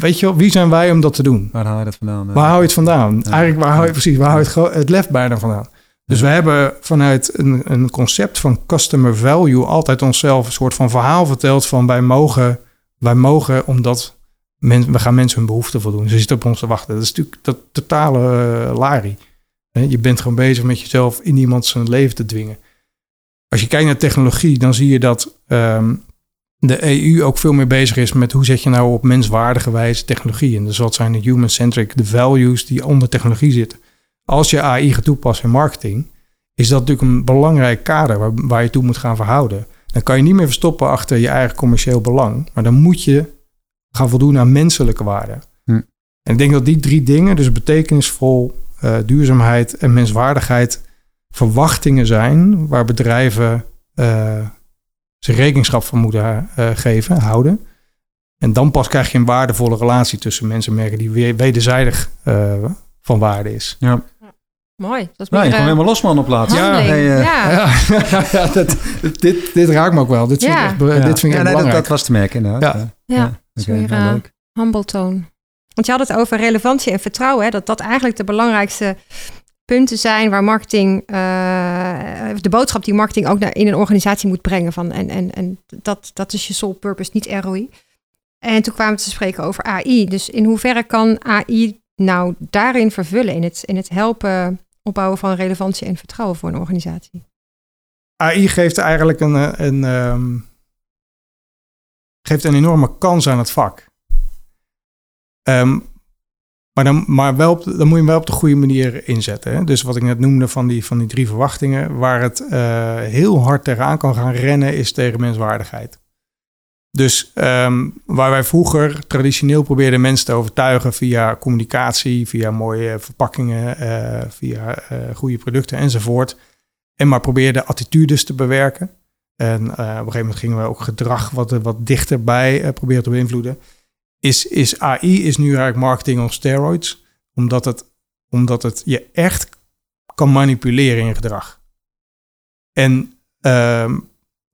Weet je wel, wie zijn wij om dat te doen? Waar haal je dat vandaan? Waar hou je het vandaan? Eigenlijk, waar hou je precies, waar hou je het, het lef bijna vandaan? Dus we hebben vanuit een, een concept van customer value altijd onszelf een soort van verhaal verteld van wij mogen, wij mogen omdat we gaan mensen hun behoeften voldoen. Ze zitten op ons te wachten. Dat is natuurlijk dat totale uh, larie. Je bent gewoon bezig met jezelf in iemand zijn leven te dwingen. Als je kijkt naar technologie, dan zie je dat um, de EU ook veel meer bezig is met hoe zet je nou op menswaardige wijze technologie. En dus wat zijn de human-centric, de values die onder technologie zitten. Als je AI gaat toepassen in marketing, is dat natuurlijk een belangrijk kader waar je toe moet gaan verhouden. Dan kan je niet meer verstoppen achter je eigen commercieel belang, maar dan moet je gaan voldoen aan menselijke waarden. Hm. En ik denk dat die drie dingen, dus betekenisvol, uh, duurzaamheid en menswaardigheid verwachtingen zijn waar bedrijven uh, ze rekenschap van moeten uh, geven, houden. En dan pas krijg je een waardevolle relatie tussen mensen en merken die wederzijdig van waarde is. Ja. Mooi. Dat is nou, je meer, kan eh, helemaal losman op plaats. Ja, Hey, ja. (laughs) Ja, ja dat, dit, dit raakt me ook wel. Dit vind ik echt, be- ja. dit vind ik Ja, echt nee, dat, belangrijk. dat was te merken inderdaad. Ja. Ja. Dat is weer, nou, eh, leuk. humble tone. Want je had het over relevantie en vertrouwen. Hè? Dat dat eigenlijk de belangrijkste punten zijn waar marketing, eh, de boodschap die marketing ook naar, in een organisatie moet brengen. Van, en en, en dat, dat is je sole purpose, niet ROI. En toen kwamen we te spreken over AI. Dus in hoeverre kan AI nou daarin vervullen, in het, in het helpen opbouwen van relevantie en vertrouwen voor een organisatie? AI geeft eigenlijk een, eh, een, ehm, geeft een enorme kans aan het vak. Ehm, maar dan, maar wel dan moet je hem wel op de goede manier inzetten. Hè? Dus wat ik net noemde van die, van die drie verwachtingen, waar het eh, heel hard tegenaan kan gaan rennen, is tegen menswaardigheid. Dus ehm, waar wij vroeger traditioneel probeerden mensen te overtuigen via communicatie, via mooie verpakkingen, eh, via eh, goede producten enzovoort. En maar probeerden attitudes te bewerken. En eh, op een gegeven moment gingen we ook gedrag wat, wat dichterbij proberen te beïnvloeden. Is, is AI is nu eigenlijk marketing on steroids. Omdat het, omdat het je echt kan manipuleren in gedrag. En ehm,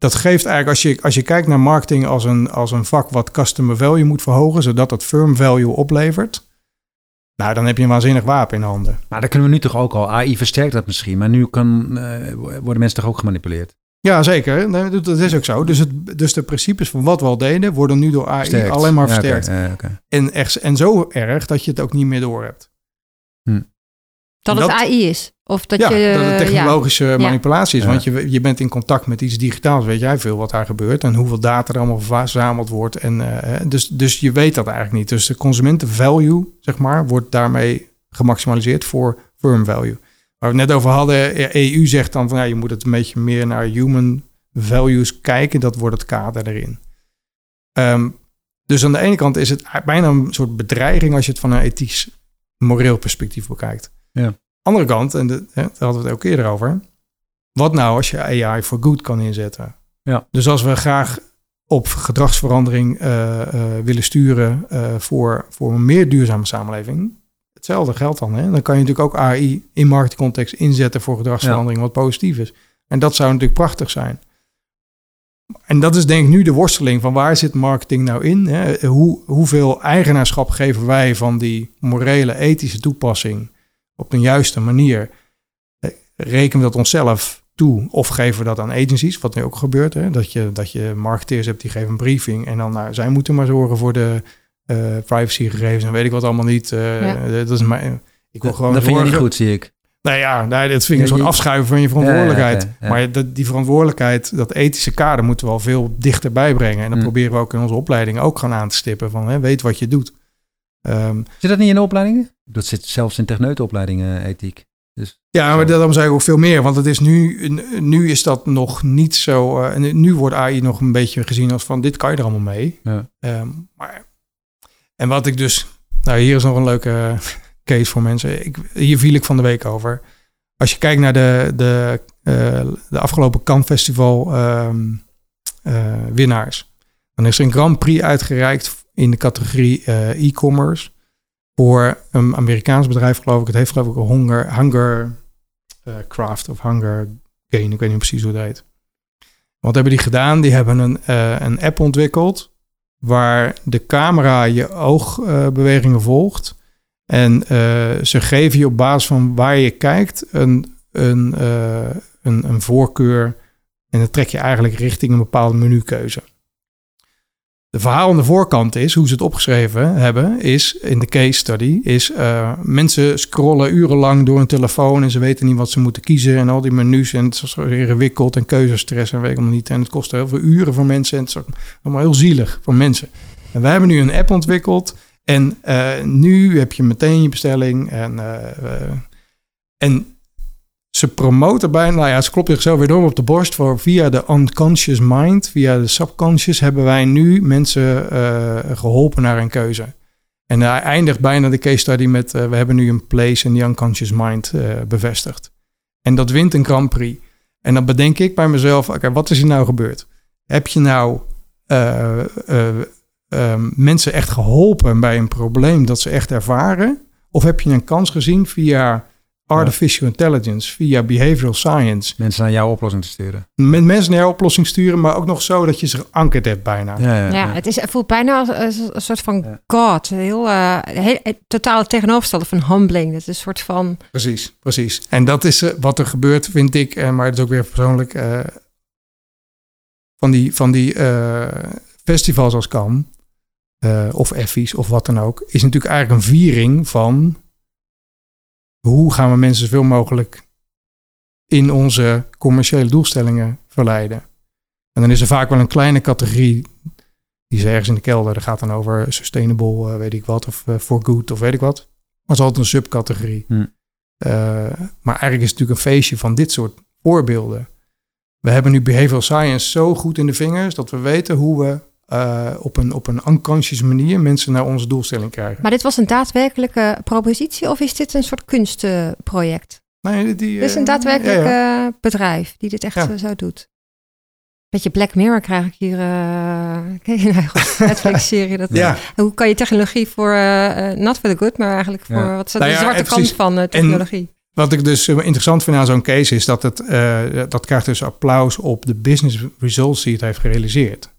dat geeft eigenlijk, als je, als je kijkt naar marketing als een, als een vak wat customer value moet verhogen, zodat het firm value oplevert. Nou, dan heb je een waanzinnig wapen in handen. Maar dan kunnen we nu toch ook al. AI versterkt dat misschien. Maar nu kan, eh, worden mensen toch ook gemanipuleerd? Ja, zeker. Nee, Dat dat is ook zo. Dus, het, dus de principes van wat we al deden, worden nu door AI Versterkt. alleen maar Ja, versterkt. oké. En, echt, en zo erg dat je het ook niet meer door hebt. Dat het Dat- AI is. Of dat ja, je. dat het ja. technologische manipulatie is. Ja. Want je, je bent in contact met iets digitaals. Weet jij veel wat daar gebeurt en hoeveel data er allemaal verzameld wordt. En, eh, dus, dus je weet dat eigenlijk niet. Dus de consumentenvalue, zeg maar, wordt daarmee gemaximaliseerd voor firm value. Waar we het net over hadden, eh, EU zegt dan van ja, je moet het een beetje meer naar human values kijken. Dat wordt het kader erin. Ehm, dus aan de ene kant is het bijna een soort bedreiging als je het van een ethisch, moreel perspectief bekijkt. Ja. Andere kant, en de, hè, daar hadden we het ook eerder over. Wat nou als je AI voor good kan inzetten? Ja. Dus als we graag op gedragsverandering eh, eh, willen sturen eh, voor, voor een meer duurzame samenleving. Hetzelfde geldt dan. Hè? Dan kan je natuurlijk ook AI in marketingcontext inzetten voor gedragsverandering wat positief is. En dat zou natuurlijk prachtig zijn. En dat is denk ik nu de worsteling van waar zit marketing nou in? Hè? Hoe, hoeveel eigenaarschap geven wij van die morele, ethische toepassing op een juiste manier? Eh, Rekenen we dat onszelf toe of geven we dat aan agencies, wat nu ook gebeurt? Hè? Dat, je, dat je marketeers hebt die geven een briefing en dan nou, zij moeten maar zorgen voor de eh, privacygegevens en weet ik wat allemaal niet. Eh, Ja. Dat is mijn, ik wil gewoon dat vind je niet goed, zie ik. nou ja, nee, dat vind ik Ja, een soort je- afschuiven van je verantwoordelijkheid. Ja, ja, ja, ja. Maar dat, die verantwoordelijkheid, dat ethische kader, moeten we al veel dichterbij brengen. En dat Mm. proberen we ook in onze opleiding ook gaan aan te stippen. Van, hè, weet wat je doet. Ehm, Zit dat niet in de opleidingen? Dat zit zelfs in techneutopleidingen, ethiek. Dus, ja, maar daarom zei ik ook veel meer. Want het is nu, nu is dat nog niet zo... eh, en nu wordt AI nog een beetje gezien als van, dit kan je er allemaal mee. Ja. Ehm, maar, en wat ik dus... Nou, hier is nog een leuke eh, case voor mensen. Ik, hier viel ik van de week over. Als je kijkt naar de, de, eh, de afgelopen Cannes Festival ehm, eh, winnaars. Dan is er een Grand Prix uitgereikt in de categorie eh, e-commerce. Voor een Amerikaans bedrijf, geloof ik. Het heeft geloof ik Hunger, hunger eh, Craft of Hunger Gain. Ik weet niet precies hoe het heet. Wat hebben die gedaan? Die hebben een, eh, een app ontwikkeld waar de camera je oogbewegingen volgt. En eh, ze geven je op basis van waar je kijkt een, een, een voorkeur. En dan trek je eigenlijk richting een bepaalde menukeuze. De verhaal aan de voorkant is, hoe ze het opgeschreven hebben, is in de case study, is eh, mensen scrollen urenlang door een telefoon en ze weten niet wat ze moeten kiezen en al die menus en het is zo ingewikkeld en keuzestress en weet ik allemaal niet. En het kost heel veel uren voor mensen en het is allemaal heel zielig voor mensen. En wij hebben nu een app ontwikkeld en eh, nu heb je meteen je bestelling en, eh, en ze promoten bijna, nou ja, ze klopt zichzelf weer door op de borst voor via de unconscious mind, via de subconscious hebben wij nu mensen eh, geholpen naar een keuze. En hij eindigt bijna de case study met, eh, we hebben nu een place in the unconscious mind eh, bevestigd. En dat wint een Grand Prix. En dan bedenk ik bij mezelf, oké, wat is er nou gebeurd? heb je nou eh, eh, eh, mensen echt geholpen bij een probleem dat ze echt ervaren? Of heb je een kans gezien via artificial intelligence, via behavioral science, Mensen naar jouw oplossing te sturen. met mensen naar jouw oplossing sturen, maar ook nog zo dat je ze geankerd hebt bijna? Ja, ja, Ja, ja. het, is, het voelt bijna als, als een soort van Ja. God. Heel, eh, heel, totaal tegenovergestelde van humbling. Het is een soort van... Precies, precies. En dat is eh, wat er gebeurt, vind ik, eh, maar het is ook weer persoonlijk, eh, van die, van die eh, festivals als eh, of Effies, of wat dan ook, is natuurlijk eigenlijk een viering van hoe gaan we mensen zoveel mogelijk in onze commerciële doelstellingen verleiden. En dan is er vaak wel een kleine categorie, die is ergens in de kelder, dat gaat dan over sustainable, eh, weet ik wat, of eh, for good, of weet ik wat. Maar het is altijd een subcategorie. Hm. Eh, maar eigenlijk is het natuurlijk een feestje van dit soort voorbeelden. We hebben nu behavioral science zo goed in de vingers dat we weten hoe we eh, op, een, op een unconscious manier mensen naar onze doelstelling krijgen. Maar dit was een daadwerkelijke propositie of is dit een soort kunstproject? Nee, die, Dit is een eh, daadwerkelijk ja, ja. eh, bedrijf die dit echt Ja. zo doet. Beetje Black Mirror krijg ik hier. eh (laughs) je nou, Netflix-serie. Dat, Ja. Hoe kan je technologie voor, not for the good, maar eigenlijk voor Ja. wat is Nou de ja, zwarte kant precies. van eh, technologie? Wat ik dus interessant vind aan zo'n case is dat het, eh, dat krijgt dus applaus op de business results die het heeft gerealiseerd.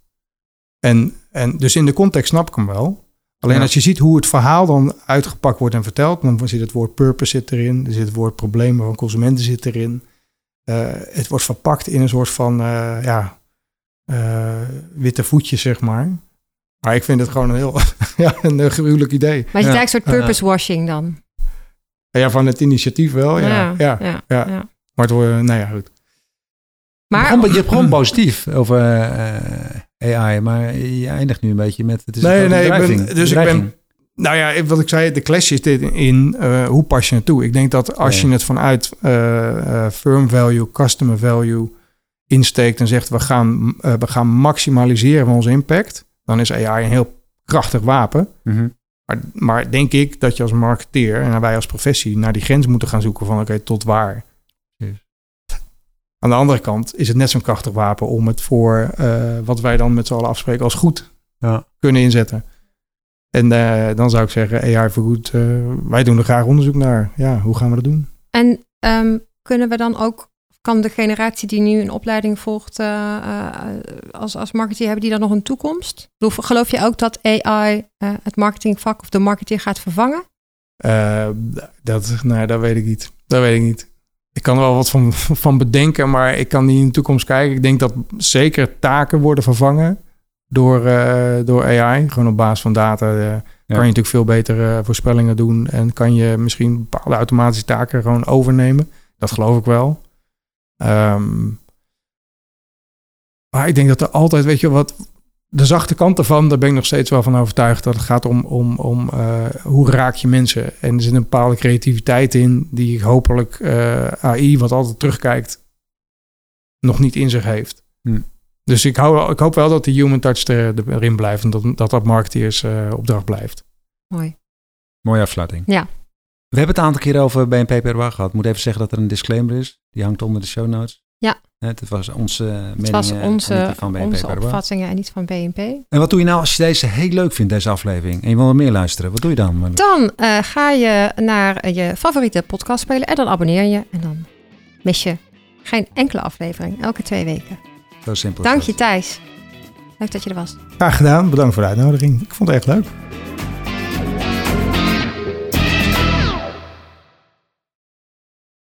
En, en dus in de context snap ik hem wel. Alleen Ja. als je ziet hoe het verhaal dan uitgepakt wordt en verteld, dan zit het woord purpose zit erin, er zit het woord problemen van consumenten zit erin. Eh, het wordt verpakt in een soort van eh, ja, eh, witte voetjes, zeg maar. Maar ik vind het gewoon een heel (laughs) ja, een gruwelijk idee. Maar je Ja. kijkt een soort purpose washing dan. Ja, van het initiatief wel, ja. ja, ja, ja, ja. ja. Maar het wordt, nou ja, goed. Maar je, je begon positief over eh, AI, maar je eindigt nu een beetje met... Het is Nee, nee, ik ben- dus ik ben-. Nou ja, wat ik zei, de clash zit in, in eh, hoe pas je het toe. Ik denk dat als Ja. je het vanuit eh, eh, firm value, customer value insteekt en zegt we gaan, we gaan maximaliseren van onze impact, dan is AI een heel krachtig wapen. Mhm. Maar, maar denk ik dat je als marketeer en wij als professie naar die grens moeten gaan zoeken van oké, tot waar. Aan de andere kant is het net zo'n krachtig wapen om het voor eh, wat wij dan met z'n allen afspreken als goed Ja. kunnen inzetten. En eh, dan zou ik zeggen, AI voor goed, eh, wij doen er graag onderzoek naar. Ja, hoe gaan we dat doen? En ehm, kunnen we dan ook, kan de generatie die nu een opleiding volgt eh, eh, als, als marketeer, hebben die dan nog een toekomst? Geloof je ook dat AI eh, het marketingvak of de marketeer gaat vervangen? Eh, dat, nou, dat weet ik niet. Dat weet ik niet. Ik kan er wel wat van, van bedenken, maar ik kan niet in de toekomst kijken. Ik denk dat zeker taken worden vervangen door, eh, door AI. Gewoon op basis van data eh, kan je natuurlijk veel betere eh, voorspellingen doen. En kan je misschien bepaalde automatische taken gewoon overnemen. Dat geloof ik wel. Ehm, maar ik denk dat er altijd, weet je wat, de zachte kant ervan, daar ben ik nog steeds wel van overtuigd. Dat het gaat om, om, om eh, hoe raak je mensen. En er zit een bepaalde creativiteit in, die hopelijk eh, AI, wat altijd terugkijkt, nog niet in zich heeft. Hm. Dus ik, hou, ik hoop wel dat de human touch er, erin blijft en dat dat, dat marketeers eh, opdracht blijft. Mooi. Mooie afsluiting. Ja. We hebben het een aantal keer over BNP Paribas gehad. Ik moet even zeggen dat er een disclaimer is. Die hangt onder de show notes. Ja. Het was onze mening Het was eh, onze, van BNP onze opvattingen en niet van BNP. En wat doe je nou als je deze heel leuk vindt, deze aflevering? En je wil er meer luisteren? Wat doe je dan? Dan eh, ga je naar je favoriete podcastspeler en dan abonneer je. En dan mis je geen enkele aflevering, elke twee weken. Zo simpel. Dank je Thijs. Leuk dat je er was. Graag gedaan, bedankt voor de uitnodiging. Ik vond het echt leuk.